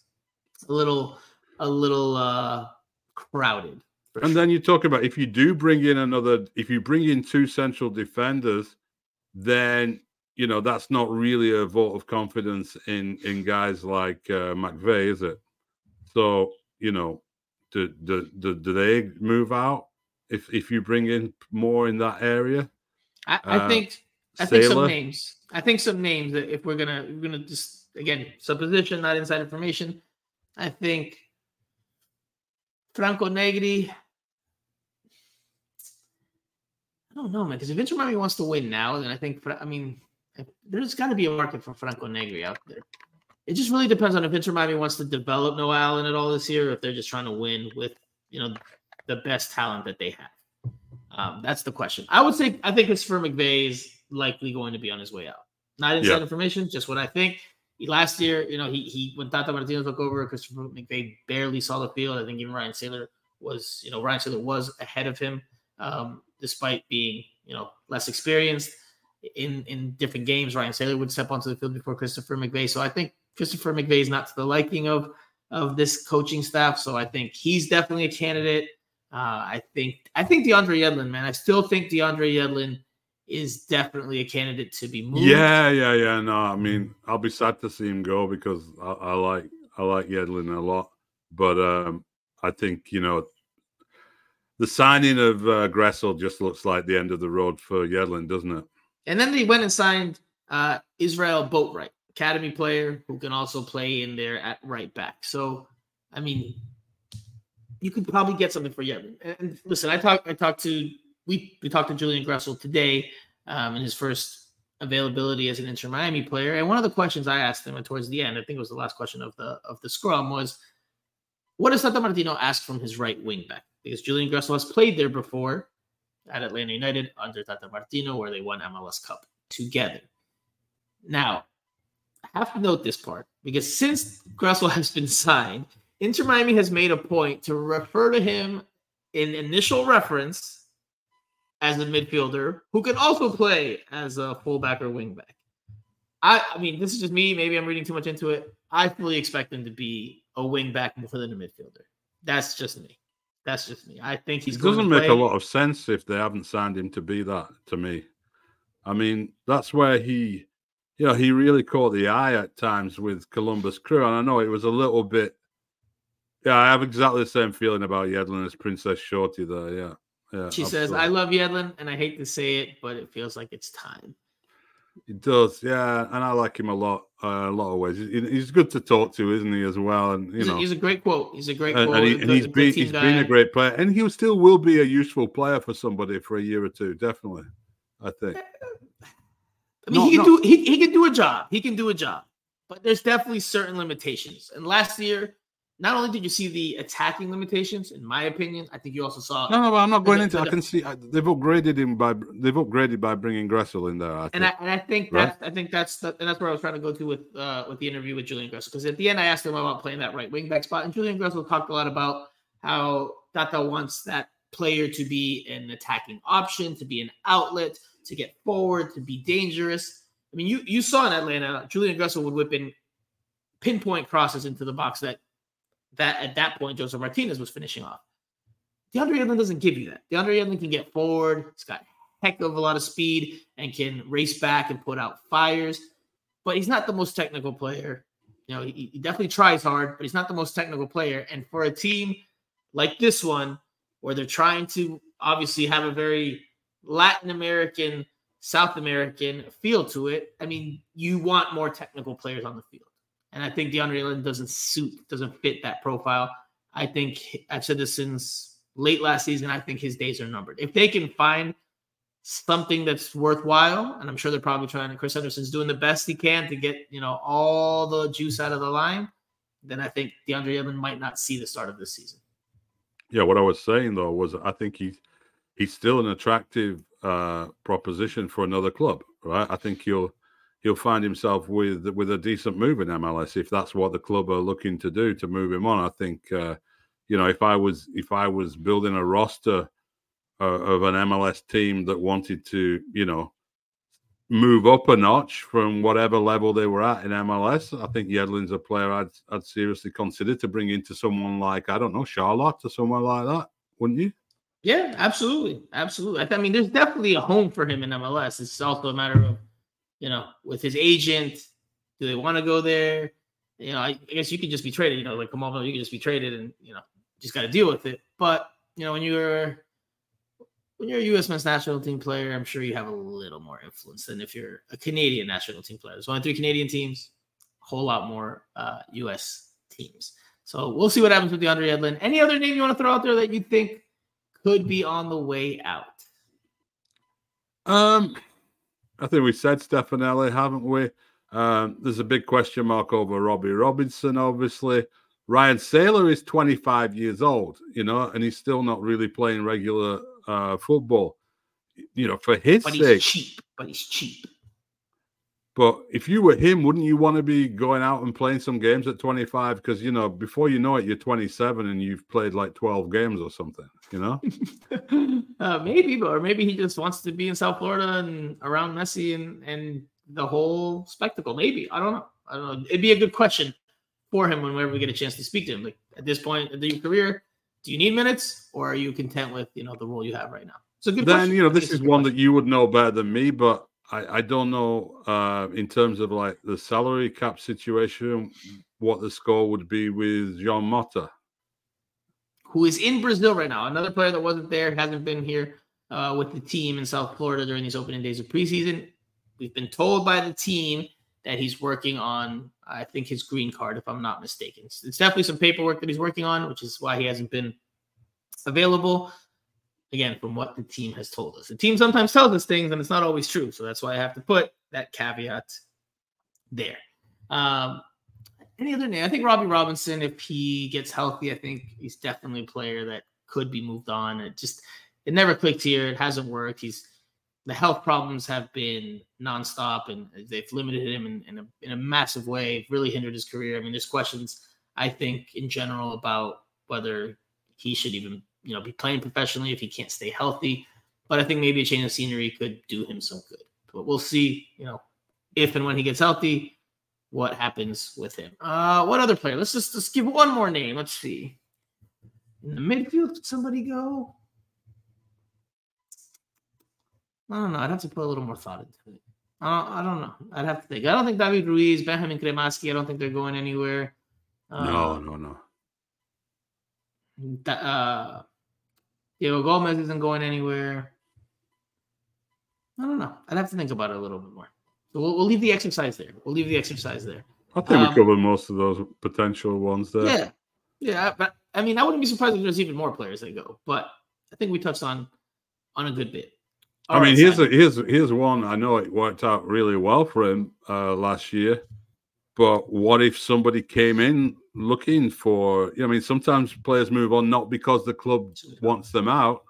a little a little uh crowded. And then you talk about if you do bring in another, if you bring in two central defenders, then you know that's not really a vote of confidence in in guys like uh, McVey, is it? So you know, do, do do do they move out if if you bring in more in that area? I, I uh, think I think some names. I think some names that if we're gonna we're gonna just again supposition, not inside information. I think Franco Negri. I don't know, man. Because if Inter Miami wants to win now, then I think I mean there's got to be a market for Franco Negri out there. It just really depends on if Inter Miami wants to develop Noah Allen at all this year, or if they're just trying to win with you know the best talent that they have. Um, that's the question. I would say I think Christopher McVey is likely going to be on his way out. Not inside yeah. information, just what I think. He, last year, you know, he he when Tata Martino took over, Christopher McVey barely saw the field. I think even Ryan Sailor was, you know, Ryan Sailor was ahead of him, um, despite being, you know, less experienced in in different games. Ryan Sailor would step onto the field before Christopher McVey. So I think Christopher McVey is not to the liking of of this coaching staff. So I think he's definitely a candidate. Uh, I think I think DeAndre Yedlin, man. I still think DeAndre Yedlin is definitely a candidate to be moved. Yeah, yeah, yeah. No, I mean, I'll be sad to see him go because I, I like I like Yedlin a lot, but um, I think you know the signing of uh, Gressel just looks like the end of the road for Yedlin, doesn't it? And then they went and signed uh, Israel Boatwright, academy player who can also play in there at right back. So, I mean, you could probably get something for Yedlin. And listen, I talked I talked to we we talked to Julian Gressel today um, in his first availability as an Inter Miami player. And one of the questions I asked him, towards the end, I think it was the last question of the of the scrum, was what does Tata Martino ask from his right wing back? Because Julian Gressel has played there before at Atlanta United under Tata Martino, where they won MLS Cup together. Now, I have to note this part because since Gressel has been signed, Inter Miami has made a point to refer to him in initial reference as a midfielder who can also play as a fullback or wingback. I, I mean, this is just me. Maybe I'm reading too much into it. I fully expect him to be a wingback more than a midfielder. That's just me. That's just me. I think he's. It doesn't make a lot of sense if they haven't signed him to be that. To me, I mean, that's where he, you know, he really caught the eye at times with Columbus Crew, and I know it was a little bit. Yeah, I have exactly the same feeling about Yedlin as Princess Shorty there. Yeah, yeah. She absolutely. says, "I love Yedlin, and I hate to say it, but it feels like it's time." It does, yeah, and I like him a lot, uh, a lot of ways. He's good to talk to, isn't he? As well, and you he's know, a, he's a great quote. He's a great and, quote, and, he, and he's been he's been a great player, and he will still will be a useful player for somebody for a year or two, definitely. I think. I mean, no, he can no. do he, he can do a job. He can do a job, but there's definitely certain limitations. And last year, not only did you see the attacking limitations, in my opinion, I think you also saw. No, no, but I'm not going the, into. The, I can see they've upgraded him by they've upgraded by bringing Gressel in there. I and I and I think right? that's I think that's the, and that's where I was trying to go to with uh with the interview with Julian Gressel because at the end I asked him about playing that right wing back spot, and Julian Gressel talked a lot about how Tata wants that player to be an attacking option, to be an outlet, to get forward, to be dangerous. I mean, you you saw in Atlanta, Julian Gressel would whip in pinpoint crosses into the box that that at that point Josef Martinez was finishing off. DeAndre Yedlin doesn't give you that. DeAndre Yedlin can get forward. He's got heck of a lot of speed and can race back and put out fires, but he's not the most technical player. You know, he, he definitely tries hard, but he's not the most technical player. And for a team like this one, where they're trying to obviously have a very Latin American, South American feel to it, I mean, you want more technical players on the field. And I think DeAndre Yedlin doesn't suit, doesn't fit that profile. I think I've said this since late last season. I think his days are numbered. If they can find something that's worthwhile, and I'm sure they're probably trying. Chris Henderson's doing the best he can to get you know all the juice out of the line. Then I think DeAndre Yedlin might not see the start of this season. Yeah, what I was saying though was I think he's he's still an attractive uh, proposition for another club, right? I think he'll he'll find himself with with a decent move in MLS if that's what the club are looking to do to move him on. I think uh, you know if I was if I was building a roster uh, of an MLS team that wanted to you know move up a notch from whatever level they were at in MLS, I think Yedlin's a player I'd I'd seriously consider to bring into someone like I don't know Charlotte or someone like that, wouldn't you? Yeah, absolutely, absolutely. I, mean, there's definitely a home for him in MLS. It's also a matter of, you know, with his agent, do they want to go there? You know, I, I, guess you could just be traded. You know, like on, you could just be traded, and you know, just got to deal with it. But you know, when you're when you're a U.S. men's national team player, I'm sure you have a little more influence than if you're a Canadian national team player. There's only three Canadian teams, a whole lot more uh, U.S. teams. So we'll see what happens with DeAndre Yedlin. Any other name you want to throw out there that you think could be on the way out? Um, I think we said Stefanelli, haven't we? Um, there's a big question mark over Robbie Robinson, obviously. Ryan Sailor is 25 years old, you know, and he's still not really playing regular uh, football. You know, for his but sake. cheap, but he's cheap. But if you were him, wouldn't you want to be going out and playing some games at 25? Because, you know, before you know it, you're 27 and you've played like 12 games or something, you know? uh, maybe, but or maybe he just wants to be in South Florida and around Messi and, and the whole spectacle. Maybe. I don't know. I don't know. It'd be a good question for him whenever we get a chance to speak to him. Like at this point in your career, do you need minutes or are you content with, you know, the role you have right now? So good. Then, question. you know, this is one question. that you would know better than me, but I, I don't know uh, in terms of like the salary cap situation what the score would be with Jean Mota, who is in Brazil right now. Another player that wasn't there, hasn't been here uh, with the team in South Florida during these opening days of preseason. We've been told by the team that he's working on, I think, his green card, if I'm not mistaken. It's definitely some paperwork that he's working on, which is why he hasn't been available again, from what the team has told us. The team sometimes tells us things and it's not always true. So that's why I have to put that caveat there. Um, any other name? I think Robbie Robinson, if he gets healthy, I think he's definitely a player that could be moved on. It just it never clicked here. It hasn't worked. He's the health problems have been nonstop, and they've limited him in, in, a, in a massive way. Really hindered his career. I mean, there's questions I think in general about whether he should even you know be playing professionally if he can't stay healthy. But I think maybe a change of scenery could do him some good. But we'll see, you know, if and when he gets healthy, what happens with him. Uh, what other player? Let's just let's give one more name. Let's see. In the midfield, did somebody go? I don't know. I'd have to put a little more thought into it. I don't, I don't know. I'd have to think. I don't think David Ruiz, Benjamin Cremaschi, I don't think they're going anywhere. Uh, no, no, no. Uh, Diego Gomez isn't going anywhere. I don't know. I'd have to think about it a little bit more. So we'll, we'll leave the exercise there. We'll leave the exercise there. I think um, we covered most of those potential ones there. Yeah, yeah. But I mean, I wouldn't be surprised if there's even more players that go. But I think we touched on on a good bit. All I mean, right, here's a, here's here's one. I know it worked out really well for him uh, last year. But what if somebody came in looking for? I mean, sometimes players move on not because the club wants them out,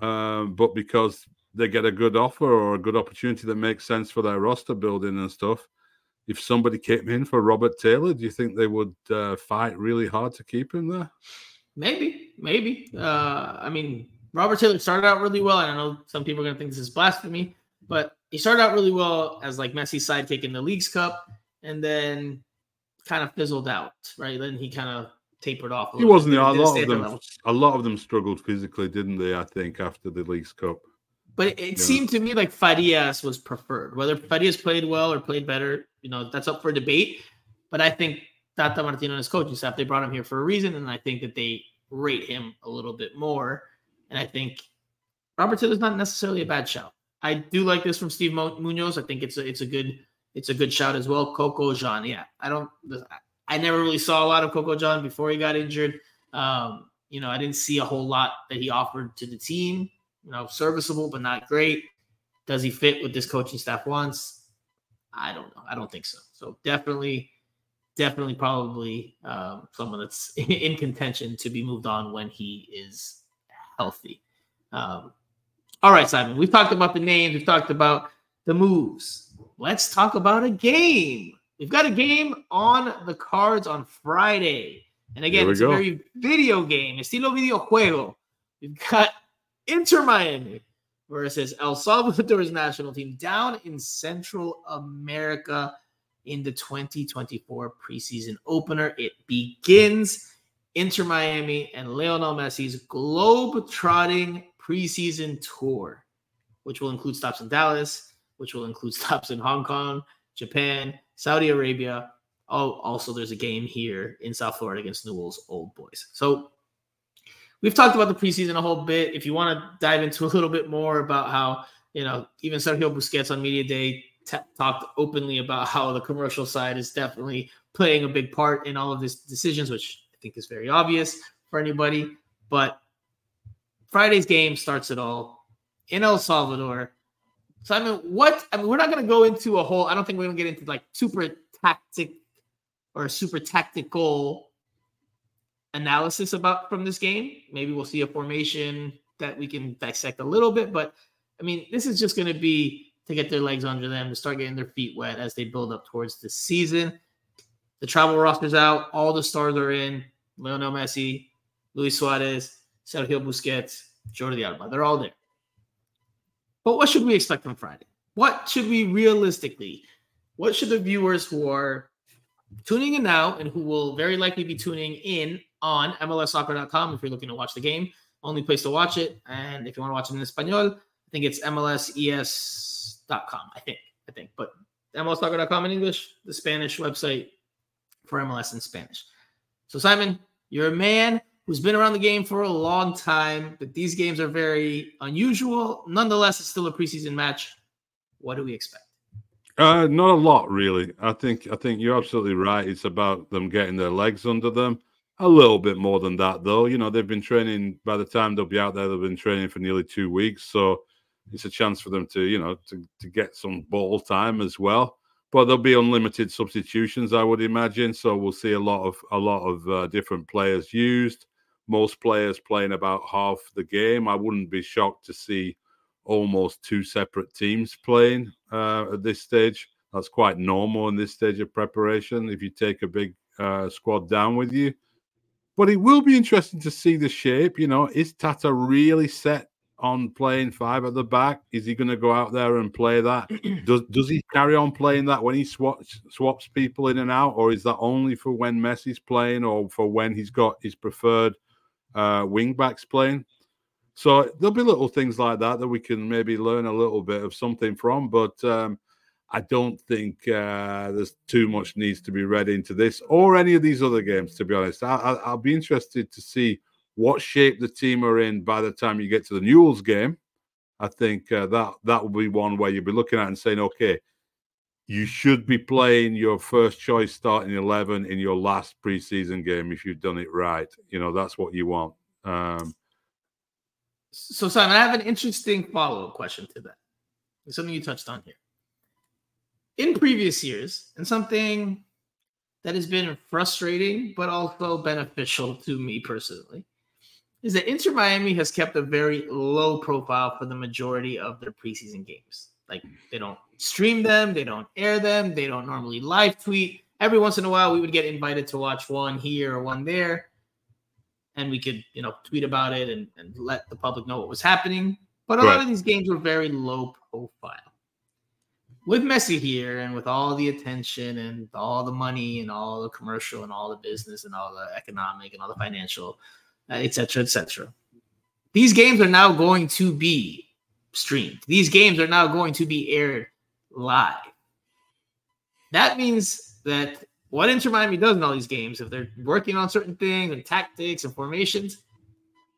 um, but because they get a good offer or a good opportunity that makes sense for their roster building and stuff. If somebody came in for Robert Taylor, do you think they would uh, fight really hard to keep him there? Maybe, maybe. Uh, I mean, Robert Taylor started out really well. I know some people are going to think this is blasphemy, but he started out really well as like Messi's sidekick in the Leagues Cup and then kind of fizzled out, right? Then he kind of tapered off. he wasn't. There a lot of them. A lot of them struggled physically, didn't they? I think after the Leagues Cup. But it, it seemed to me like Farias was preferred. Whether Farias played well or played better, you know, that's up for debate. But I think Tata Martino and his coaching staff, they brought him here for a reason, and I think that they rate him a little bit more. And I think Robert Taylor's not necessarily a bad shout. I do like this from Steve Munoz. I think it's a, it's a good it's a good shout as well. Coco Jean. Yeah, I don't. I never really saw a lot of Coco Jean before he got injured. Um, you know, I didn't see a whole lot that he offered to the team you know, serviceable but not great. Does he fit with this coaching staff once? I don't know. I don't think so. So definitely, definitely, probably um, someone that's in contention to be moved on when he is healthy. Um, all right, Simon. We've talked about the names. We've talked about the moves. Let's talk about a game. We've got a game on the cards on Friday. And again, it's go. a very video game, estilo videojuego. We've got Inter Miami versus El Salvador's national team down in Central America in the 2024 preseason opener. It begins Inter Miami and Lionel Messi's globe-trotting preseason tour, which will include stops in Dallas, which will include stops in Hong Kong, Japan, Saudi Arabia. Oh, also there's a game here in South Florida against Newell's Old Boys. So we've talked about the preseason a whole bit. If you want to dive into a little bit more about how, you know, even Sergio Busquets on Media Day t- talked openly about how the commercial side is definitely playing a big part in all of these decisions, which I think is very obvious for anybody. But Friday's game starts it all in El Salvador. Simon, what I mean, we're not going to go into a whole. I don't think we're going to get into like super tactic or super tactical analysis about from this game. Maybe we'll see a formation that we can dissect a little bit, but I mean, this is just going to be to get their legs under them to start getting their feet wet as they build up towards the season. The travel roster's out, all the stars are in. Lionel Messi, Luis Suarez, Sergio Busquets, Jordi Alba. They're all there. But what should we expect on Friday? What should we realistically, what should the viewers who are tuning in now and who will very likely be tuning in on MLSsoccer.com if you're looking to watch the game. Only place to watch it. And if you want to watch it in Espanol, I think it's MLSES.com. I think. I think. But MLSsoccer.com in English, the Spanish website for MLS in Spanish. So, Simon, you're a man who's been around the game for a long time, but these games are very unusual. Nonetheless, it's still a preseason match. What do we expect? Uh, not a lot, really. I think I think you're absolutely right. It's about them getting their legs under them. A little bit more than that, though. You know, they've been training. By the time they'll be out there, they've been training for nearly two weeks. So it's a chance for them to, you know, to, to get some ball time as well. But there'll be unlimited substitutions, I would imagine. So we'll see a lot of a lot of uh, different players used. Most players playing about half the game. I wouldn't be shocked to see almost two separate teams playing uh, at this stage. That's quite normal in this stage of preparation. If you take a big uh, squad down with you, but it will be interesting to see the shape. You know, is Tata really set on playing five at the back? Is he going to go out there and play that? does Does he carry on playing that when he swaps swaps people in and out, or is that only for when Messi's playing, or for when he's got his preferred uh, wing backs playing? So there'll be little things like that that we can maybe learn a little bit of something from. But um, I don't think uh, there's too much needs to be read into this or any of these other games. To be honest, I, will be interested to see what shape the team are in by the time you get to the Newell's game. I think uh, that that will be one where you'll be looking at and saying, okay, you should be playing your first choice starting 11 in your last preseason game if you've done it right. You know, that's what you want. Um, so, Simon, I have an interesting follow up question to that. It's something you touched on here. In previous years, and something that has been frustrating but also beneficial to me personally, is that Inter Miami has kept a very low profile for the majority of their preseason games. Like they don't stream them, they don't air them, they don't normally live tweet. Every once in a while, we would get invited to watch one here or one there and we could, you know, tweet about it and, and let the public know what was happening. But a right. lot of these games were very low profile. With Messi here and with all the attention and all the money and all the commercial and all the business and all the economic and all the financial, etc., uh, etc. Et these games are now going to be streamed. These games are now going to be aired live. That means that what Inter Miami does in all these games, if they're working on certain things and tactics and formations,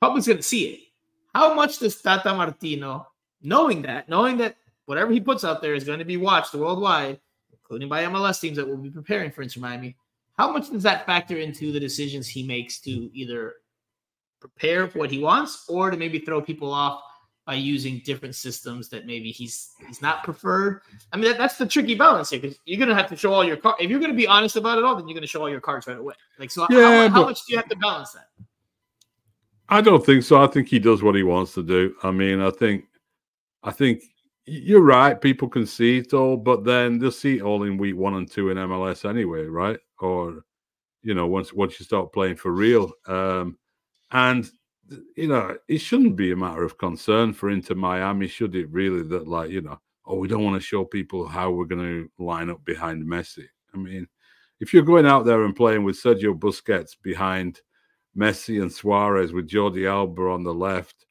public's going to see it. How much does Tata Martino, knowing that, knowing that whatever he puts out there is going to be watched worldwide, including by MLS teams that will be preparing for Inter Miami, how much does that factor into the decisions he makes to either prepare for what he wants or to maybe throw people off by using different systems that maybe he's he's not preferred. I mean, that, that's the tricky balance here because you're gonna have to show all your cards. If you're gonna be honest about it all, then you're gonna show all your cards right away. Like, so yeah, how, how much do you have to balance that? I don't think so. I think he does what he wants to do. I mean, I think, I think you're right. People can see it all, but then they'll see it all in week one and two in MLS anyway, right? Or, you know, once once you start playing for real. Um, and you know, it shouldn't be a matter of concern for Inter Miami, should it? Really, that like you know, oh, we don't want to show people how we're going to line up behind Messi. I mean, if you're going out there and playing with Sergio Busquets behind Messi and Suarez with Jordi Alba on the left.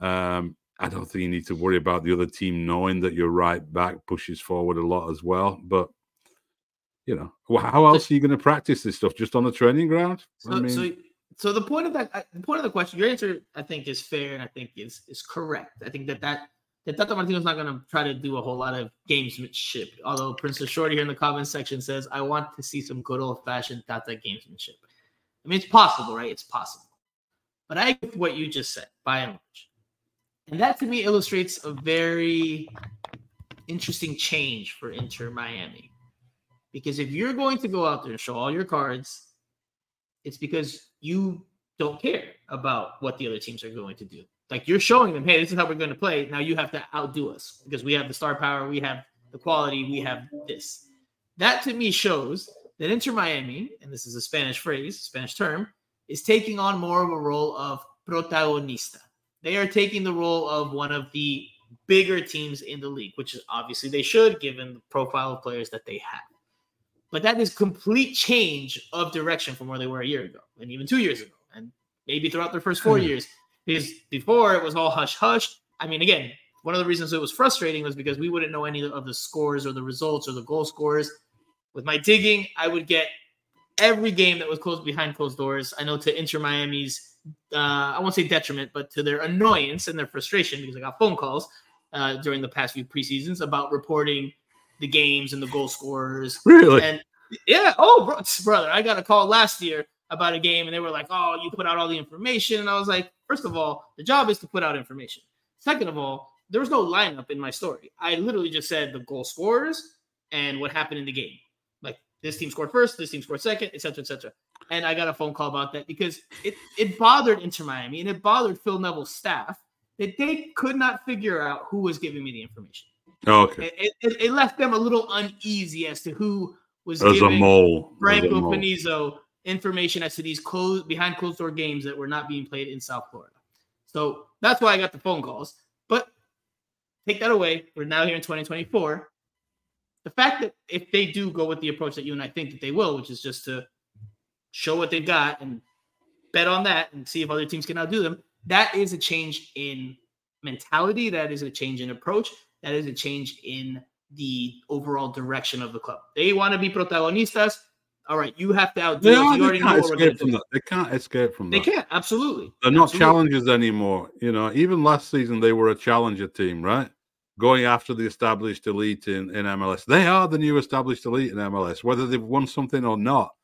Um, I don't think you need to worry about the other team knowing that your right back pushes forward a lot as well. But you know, how else are you going to practice this stuff? Just on the training ground? So, I mean, so, so the point of that, uh, the point of the question, your answer, I think, is fair and I think is is correct. I think that that that Tata Martino's not going to try to do a whole lot of gamesmanship. Although Princess Shorty here in the comments section says, "I want to see some good old fashioned Tata gamesmanship." I mean, it's possible, right? It's possible. But I get what you just said, by and large. And that to me illustrates a very interesting change for Inter Miami. Because if you're going to go out there and show all your cards, it's because you don't care about what the other teams are going to do. Like you're showing them, hey, this is how we're going to play. Now you have to outdo us because we have the star power, we have the quality, we have this. That to me shows that Inter Miami, and this is a Spanish phrase, Spanish term, is taking on more of a role of protagonista. They are taking the role of one of the bigger teams in the league, which is obviously they should given the profile of players that they have. But that is complete change of direction from where they were a year ago and even two years ago, and maybe throughout their first four hmm. years. Because before it was all hush hush. I mean, again, one of the reasons it was frustrating was because we wouldn't know any of the scores or the results or the goal scores with my digging, I would get every game that was closed behind closed doors. I know to Inter Miami's, uh, I won't say detriment, but to their annoyance and their frustration because I got phone calls uh, during the past few preseasons about reporting the games and the goal scorers. Really? And yeah, oh, bro, brother, I got a call last year about a game and they were like, oh, you put out all the information. And I was like, first of all, the job is to put out information. Second of all, there was no lineup in my story. I literally just said the goal scorers and what happened in the game Like this team scored first, this team scored second, etc., etc. And I got a phone call about that because it it bothered Inter Miami and it bothered Phil Neville's staff that they could not figure out who was giving me the information. Oh, okay. It, it, it, left them a little uneasy as to who was There's giving a mole. Franco Panizo information as to these closed behind closed door games that were not being played in South Florida. So that's why I got the phone calls. But take that away. We're now here in 2024 the fact that if they do go with the approach that you and I think that they will, which is just to show what they've got and bet on that and see if other teams can outdo them, that is a change in mentality. That is a change in approach. That is a change in the overall direction of the club. They want to be protagonistas. All right, you have to outdo. They, are, you already know escape from that. They can't escape from they that. They can't. Absolutely. They're not absolutely. challengers anymore. You know, even last season they were a challenger team, right? going after the established elite in, in MLS. They are the new established elite in MLS, whether they've won something or not.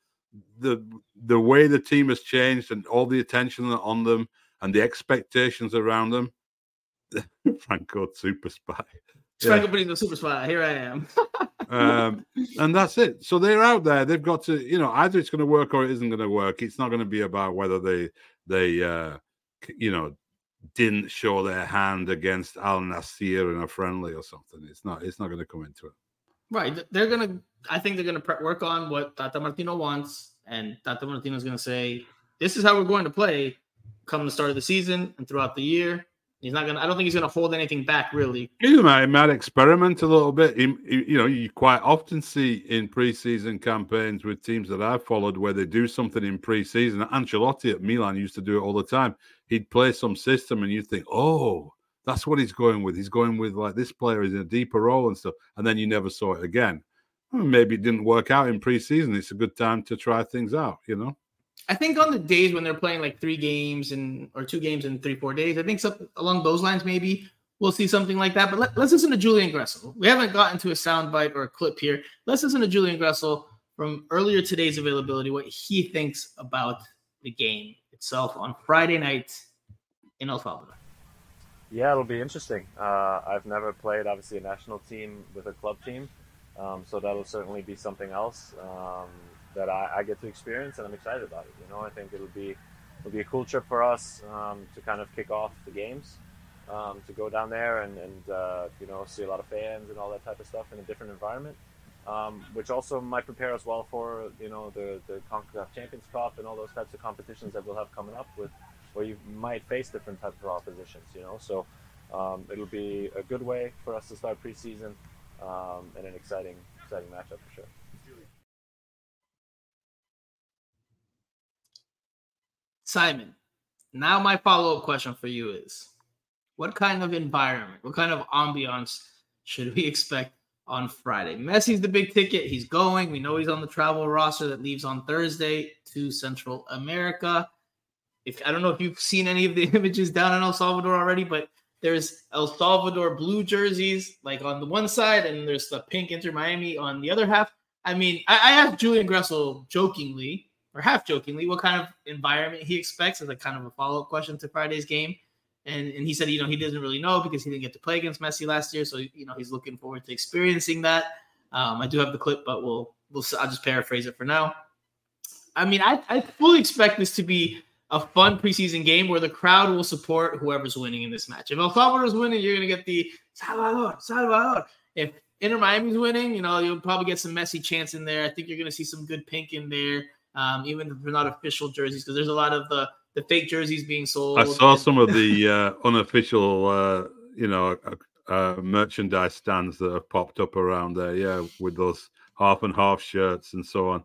The the way the team has changed and all the attention on them and the expectations around them. Franco super spy. Franco yeah. the super. Here I am. um, and that's it. So they're out there. They've got to, you know, either it's going to work or it isn't going to work. It's not going to be about whether they they uh, you know didn't show their hand against Al Nassr in a friendly or something. It's not. It's not going to come into it. Right. They're gonna. I think they're gonna work on what Tata Martino wants, and Tata Martino is gonna say, "This is how we're going to play." Come the start of the season and throughout the year, He's not gonna. I don't think he's gonna hold anything back really. He might, might experiment a little bit. He, he, you know, you quite often see in preseason campaigns with teams that I've followed where they do something in preseason. Ancelotti at Milan used to do it all the time. He'd play some system, and you'd think, "Oh, that's what he's going with. He's going with like this player is in a deeper role and stuff." And then you never saw it again. Maybe it didn't work out in preseason. It's a good time to try things out. You know. I think on the days when they're playing like three games and or two games in three four days, I think some, along those lines maybe we'll see something like that. But let, us listen to Julian Gressel. We haven't gotten to a soundbite or a clip here. Let's listen to Julian Gressel from earlier today's availability, what he thinks about the game itself on Friday night in El Salvador. Yeah, it'll be interesting. Uh, I've never played, obviously, a national team with a club team, um, so that'll certainly be something else um, that I, I, get to experience, and I'm excited about it. You know, I think it'll be it'll be a cool trip for us um, to kind of kick off the games, um, to go down there and, and uh, you know see a lot of fans and all that type of stuff in a different environment, um, which also might prepare us well for you know the the Concacaf Champions Cup and all those types of competitions that we'll have coming up with where you might face different types of oppositions, you know. So um, it'll be a good way for us to start preseason um, and an exciting, exciting matchup for sure. Simon, now my follow up question for you is what kind of environment, what kind of ambiance should we expect on Friday? Messi's the big ticket. He's going. We know he's on the travel roster that leaves on Thursday to Central America if I don't know if you've seen any of the images down in El Salvador already, but there's El Salvador blue jerseys like on the one side, and there's the pink Inter Miami on the other half. I mean, I, I asked Julian Gressel jokingly or half jokingly what kind of environment he expects as a kind of a follow up question to Friday's game. And, and he said, you know, he doesn't really know because he didn't get to play against Messi last year. So, you know, he's looking forward to experiencing that. Um, I do have the clip, but we'll, we'll, I'll just paraphrase it for now. I mean, I, I fully expect this to be a fun preseason game where the crowd will support whoever's winning in this match. If El Salvador's winning, you're gonna get the Salvador, Salvador. If Inter Miami's winning, you know you'll probably get some Messi chance in there. I think you're gonna see some good pink in there, um, even if they're not official jerseys, because there's a lot of the the fake jerseys being sold. I saw some of the uh, unofficial, uh, you know, uh, uh, merchandise stands that have popped up around there. Yeah, with those half and half shirts and so on.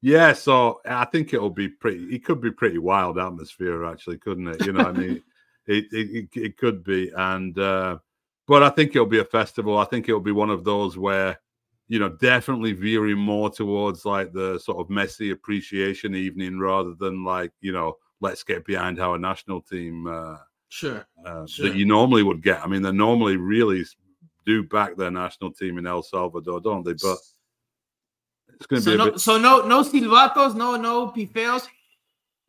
Yeah, so I think it'll be pretty. It could be pretty wild atmosphere, actually, couldn't it? You know, I mean, it, it it could be, and uh, but I think it'll be a festival. I think it'll be one of those where, you know, definitely veering more towards like the sort of Messi appreciation evening rather than like you know, let's get behind our national team. Uh, sure, uh, sure. That you normally would get. I mean, they normally really do back their national team in El Salvador, don't they? But it's going to so be no, bit... so no no silvatos, no no pifeos.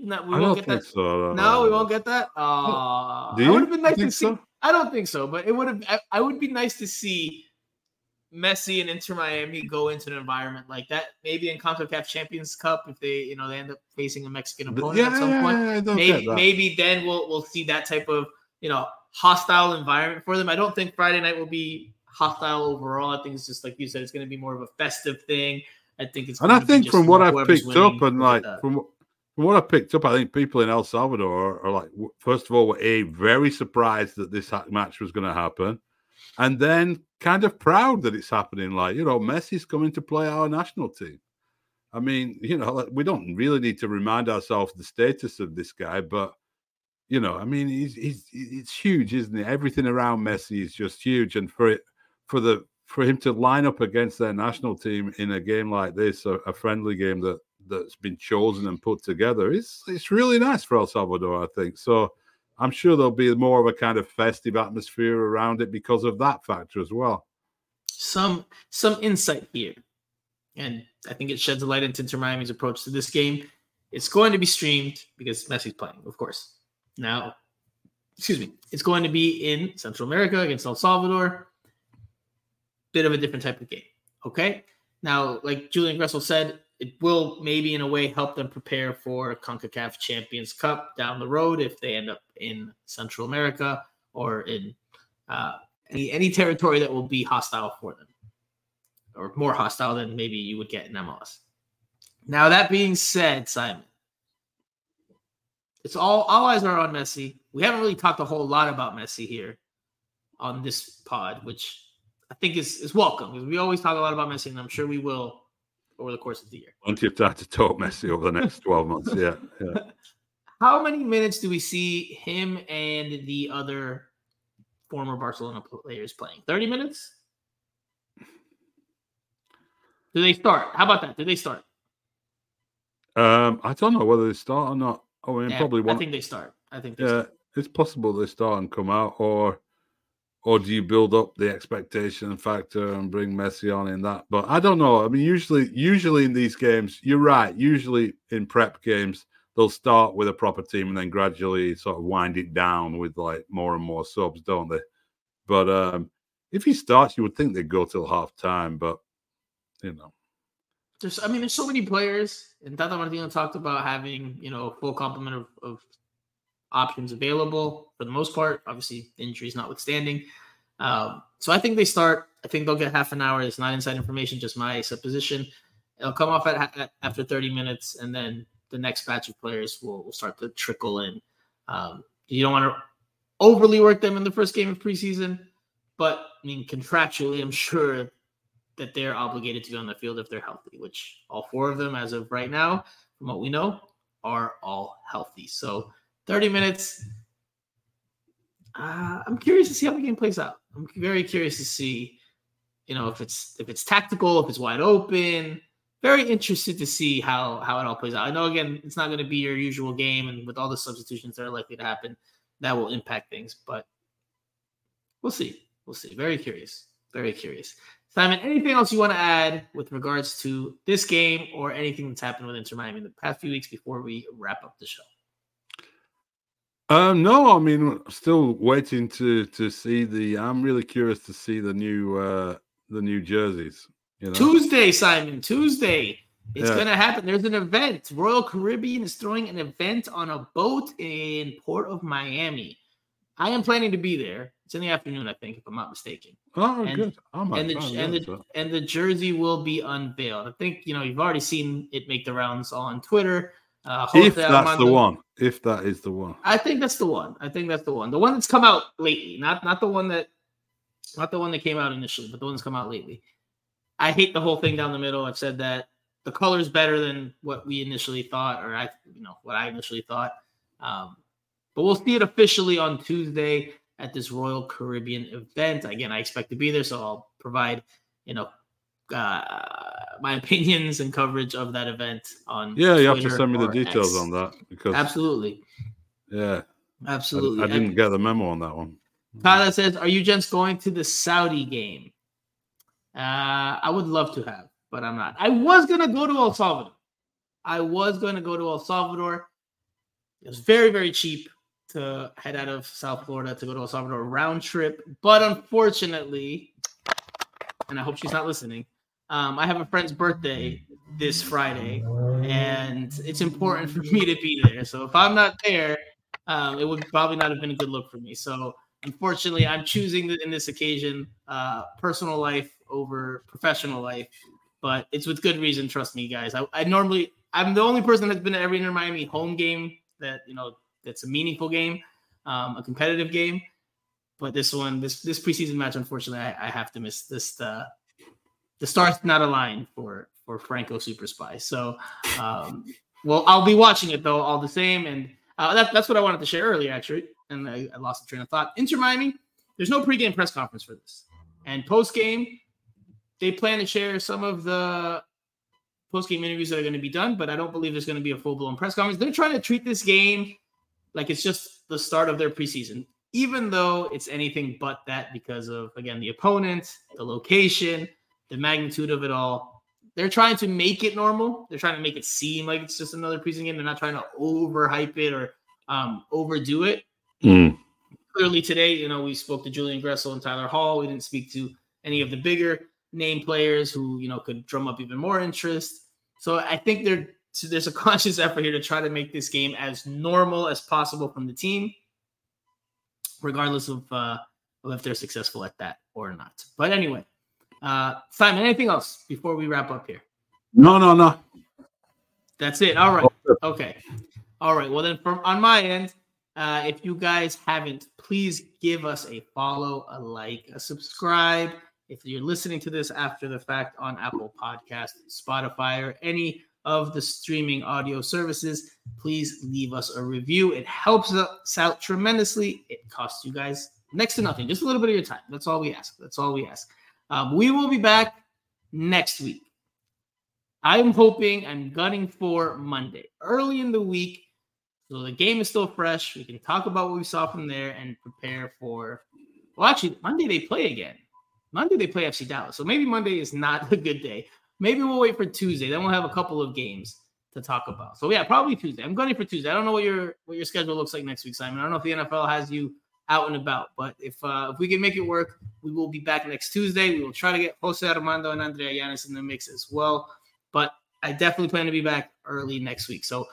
No, we I won't get that. so. No, we won't get that. Uh, Do it you? would have been nice to think see. so? I don't think so, but it would have. I, I would be nice to see Messi and Inter Miami go into an environment like that. Maybe in Concacaf Champions Cup, if they you know they end up facing a Mexican opponent Yeah, at some yeah, point. yeah, maybe maybe then we'll we'll see that type of you know hostile environment for them. I don't think Friday night will be hostile overall. I think it's just like you said, it's going to be more of a festive thing. I think it's And I think from what I've picked up and like that. from, from what I picked up, I think people in El Salvador are, are like, first of all, were a very surprised that this match was going to happen, and then kind of proud that it's happening. Like you know, Messi's coming to play our national team. I mean, you know, we don't really need to remind ourselves the status of this guy, but you know, I mean, he's he's it's huge, isn't it? Everything around Messi is just huge, and for it for the for him to line up against their national team in a game like this, a, a friendly game that that's been chosen and put together, it's it's really nice for El Salvador, I think. So I'm sure there'll be more of a kind of festive atmosphere around it because of that factor as well. some some insight here, and I think it sheds a light into Inter Miami's approach to this game. It's going to be streamed because Messi's playing, of course. Now, excuse me, it's going to be in Central America against El Salvador. Bit of a different type of game. Okay. Now, like Julian Gressel said, it will maybe in a way help them prepare for a CONCACAF Champions Cup down the road if they end up in Central America or in uh, any any territory that will be hostile for them, or more hostile than maybe you would get in MLS. Now that being said, Simon, it's all all eyes are on Messi. We haven't really talked a whole lot about Messi here on this pod, which I think is is welcome because we always talk a lot about Messi, and I'm sure we will over the course of the year. Plenty of time to talk Messi over the next 12 months. Yeah. yeah. How many minutes do we see him and the other former Barcelona players playing? 30 minutes? Do they start? How about that? Do they start? Um, I don't know whether they start or not. I mean, Yeah, probably I think they start. I think they Yeah, start. it's possible they start and come out, or or do you build up the expectation factor and bring Messi on in that? But I don't know. I mean, usually, usually in these games, you're right. Usually in prep games, they'll start with a proper team and then gradually sort of wind it down with like more and more subs, don't they? But um, if he starts, you would think they'd go till half time, but you know. There's, I mean, there's so many players, and Tata Martino talked about having, you know, a full complement of, of options available for the most part. Obviously, injuries notwithstanding. Um, so I think they start. I think they'll get half an hour. It's not inside information, just my supposition. It'll come off at, at after 30 minutes, and then the next batch of players will, will start to trickle in. Um, you don't want to overly work them in the first game of preseason, but I mean contractually, I'm sure that they're obligated to be on the field if they're healthy. Which all four of them, as of right now, from what we know, are all healthy. So 30 minutes. Uh, I'm curious to see how the game plays out. I'm very curious to see, you know, if it's if it's tactical, if it's wide open. Very interested to see how how it all plays out. I know again, it's not going to be your usual game, and with all the substitutions that are likely to happen, that will impact things. But we'll see. We'll see. Very curious. Very curious. Simon, anything else you want to add with regards to this game or anything that's happened with Inter Miami in the past few weeks before we wrap up the show? Um, no, I mean, still waiting to to see the. I'm really curious to see the new uh the new jerseys. You know? Tuesday, Simon. Tuesday. It's yeah. gonna happen. There's an event. Royal Caribbean is throwing an event on a boat in Port of Miami. I am planning to be there. It's in the afternoon, I think, if I'm not mistaken. Oh, and, good. Oh and the and the, so. and the jersey will be unveiled. I think you know you've already seen it make the rounds on Twitter. Uh, if that's Armando. the one, if that is the one, I think that's the one. I think that's the one. The one that's come out lately, not not the one that, not the one that came out initially, but the one that's come out lately. I hate the whole thing down the middle. I've said that the color is better than what we initially thought, or I, you know, what I initially thought. Um, but we'll see it officially on Tuesday at this Royal Caribbean event. Again, I expect to be there, so I'll provide, you know, uh, my opinions and coverage of that event on. Yeah, you Twitter have to send me the details X. on that because absolutely. Yeah, absolutely. I, I didn't get the memo on that one. Kyle says, "Are you gents going to the Saudi game?" Uh, I would love to have, but I'm not. I was gonna go to El Salvador. I was gonna go to El Salvador. It was very, very cheap to head out of South Florida to go to El Salvador round trip, but unfortunately, and I hope she's not listening. Um, I have a friend's birthday this Friday, and it's important for me to be there. So if I'm not there, um, it would probably not have been a good look for me. So unfortunately, I'm choosing in this occasion uh, personal life over professional life, but it's with good reason. Trust me, guys. I, I normally I'm the only person that's been at every Inter Miami home game that you know that's a meaningful game, um, a competitive game. But this one, this this preseason match, unfortunately, I, I have to miss this. Uh, the stars not aligned for for Franco Super Spy. So, um, well, I'll be watching it though, all the same. And uh, that, that's what I wanted to share earlier, actually. And I, I lost the train of thought. Inter Miami, there's no pregame press conference for this, and post game, they plan to share some of the post game interviews that are going to be done. But I don't believe there's going to be a full blown press conference. They're trying to treat this game like it's just the start of their preseason, even though it's anything but that because of again the opponent, the location, the magnitude of it all. They're trying to make it normal. They're trying to make it seem like it's just another preseason game. They're not trying to overhype it or um, overdo it. Mm. Clearly, today, you know, we spoke to Julian Gressel and Tyler Hall. We didn't speak to any of the bigger name players who, you know, could drum up even more interest. So I think there, so there's a conscious effort here to try to make this game as normal as possible from the team, regardless of, uh, of if they're successful at that or not. But anyway, uh, Simon, anything else before we wrap up here? No, no, no. That's it. All right. Okay. All right. Well, then, from on my end, uh, if you guys haven't, please give us a follow, a like, a subscribe. If you're listening to this after the fact on Apple Podcast, Spotify, or any of the streaming audio services, please leave us a review. It helps us out tremendously. It costs you guys next to nothing, just a little bit of your time. That's all we ask. That's all we ask. Um, we will be back next week. I'm hoping I'm gunning for Monday, early in the week. So the game is still fresh. We can talk about what we saw from there and prepare for. Well, actually, Monday they play again. Monday they play FC Dallas. So maybe Monday is not a good day. Maybe we'll wait for Tuesday. Then we'll have a couple of games to talk about. So yeah, probably Tuesday. I'm going for Tuesday. I don't know what your what your schedule looks like next week, Simon. I don't know if the NFL has you out and about, but if uh, if we can make it work, we will be back next Tuesday. We will try to get Jose Armando and Andrea Yanis in the mix as well. But I definitely plan to be back early next week. So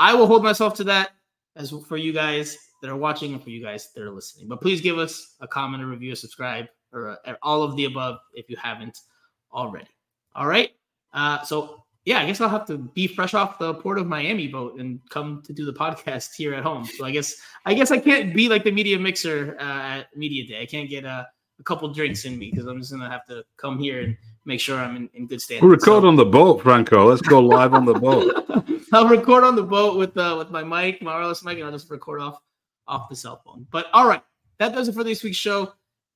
I will hold myself to that as for you guys that are watching and for you guys that are listening. But please give us a comment, a review, a subscribe, or uh, all of the above if you haven't already. All right. Uh, so yeah, I guess I'll have to be fresh off the port of Miami boat and come to do the podcast here at home. So I guess I guess I can't be like the media mixer uh, at media day. I can't get a, a couple drinks in me because I'm just gonna have to come here and make sure I'm in, in good standing. We'll record so, on the boat, Franco. Let's go live on the boat. I'll record on the boat with uh, with my mic, my wireless mic, and I'll just record off off the cell phone. But all right, that does it for this week's show.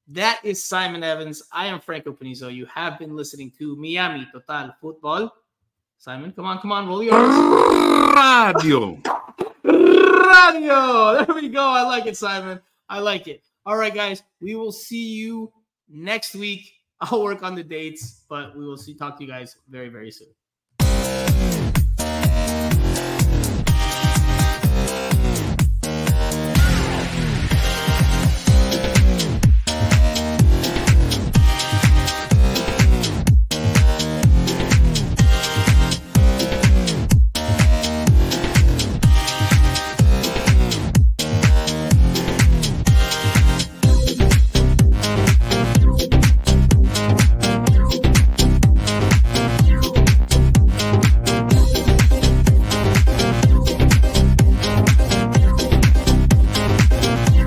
That is Simon Evans. I am Franco Panizo. You have been listening to Miami Total Football. Simon, come on, come on, roll your radio. radio. There we go. I like it, Simon. I like it. All right, guys. We will see you next week. I'll work on the dates, but we will see talk to you guys very, very soon.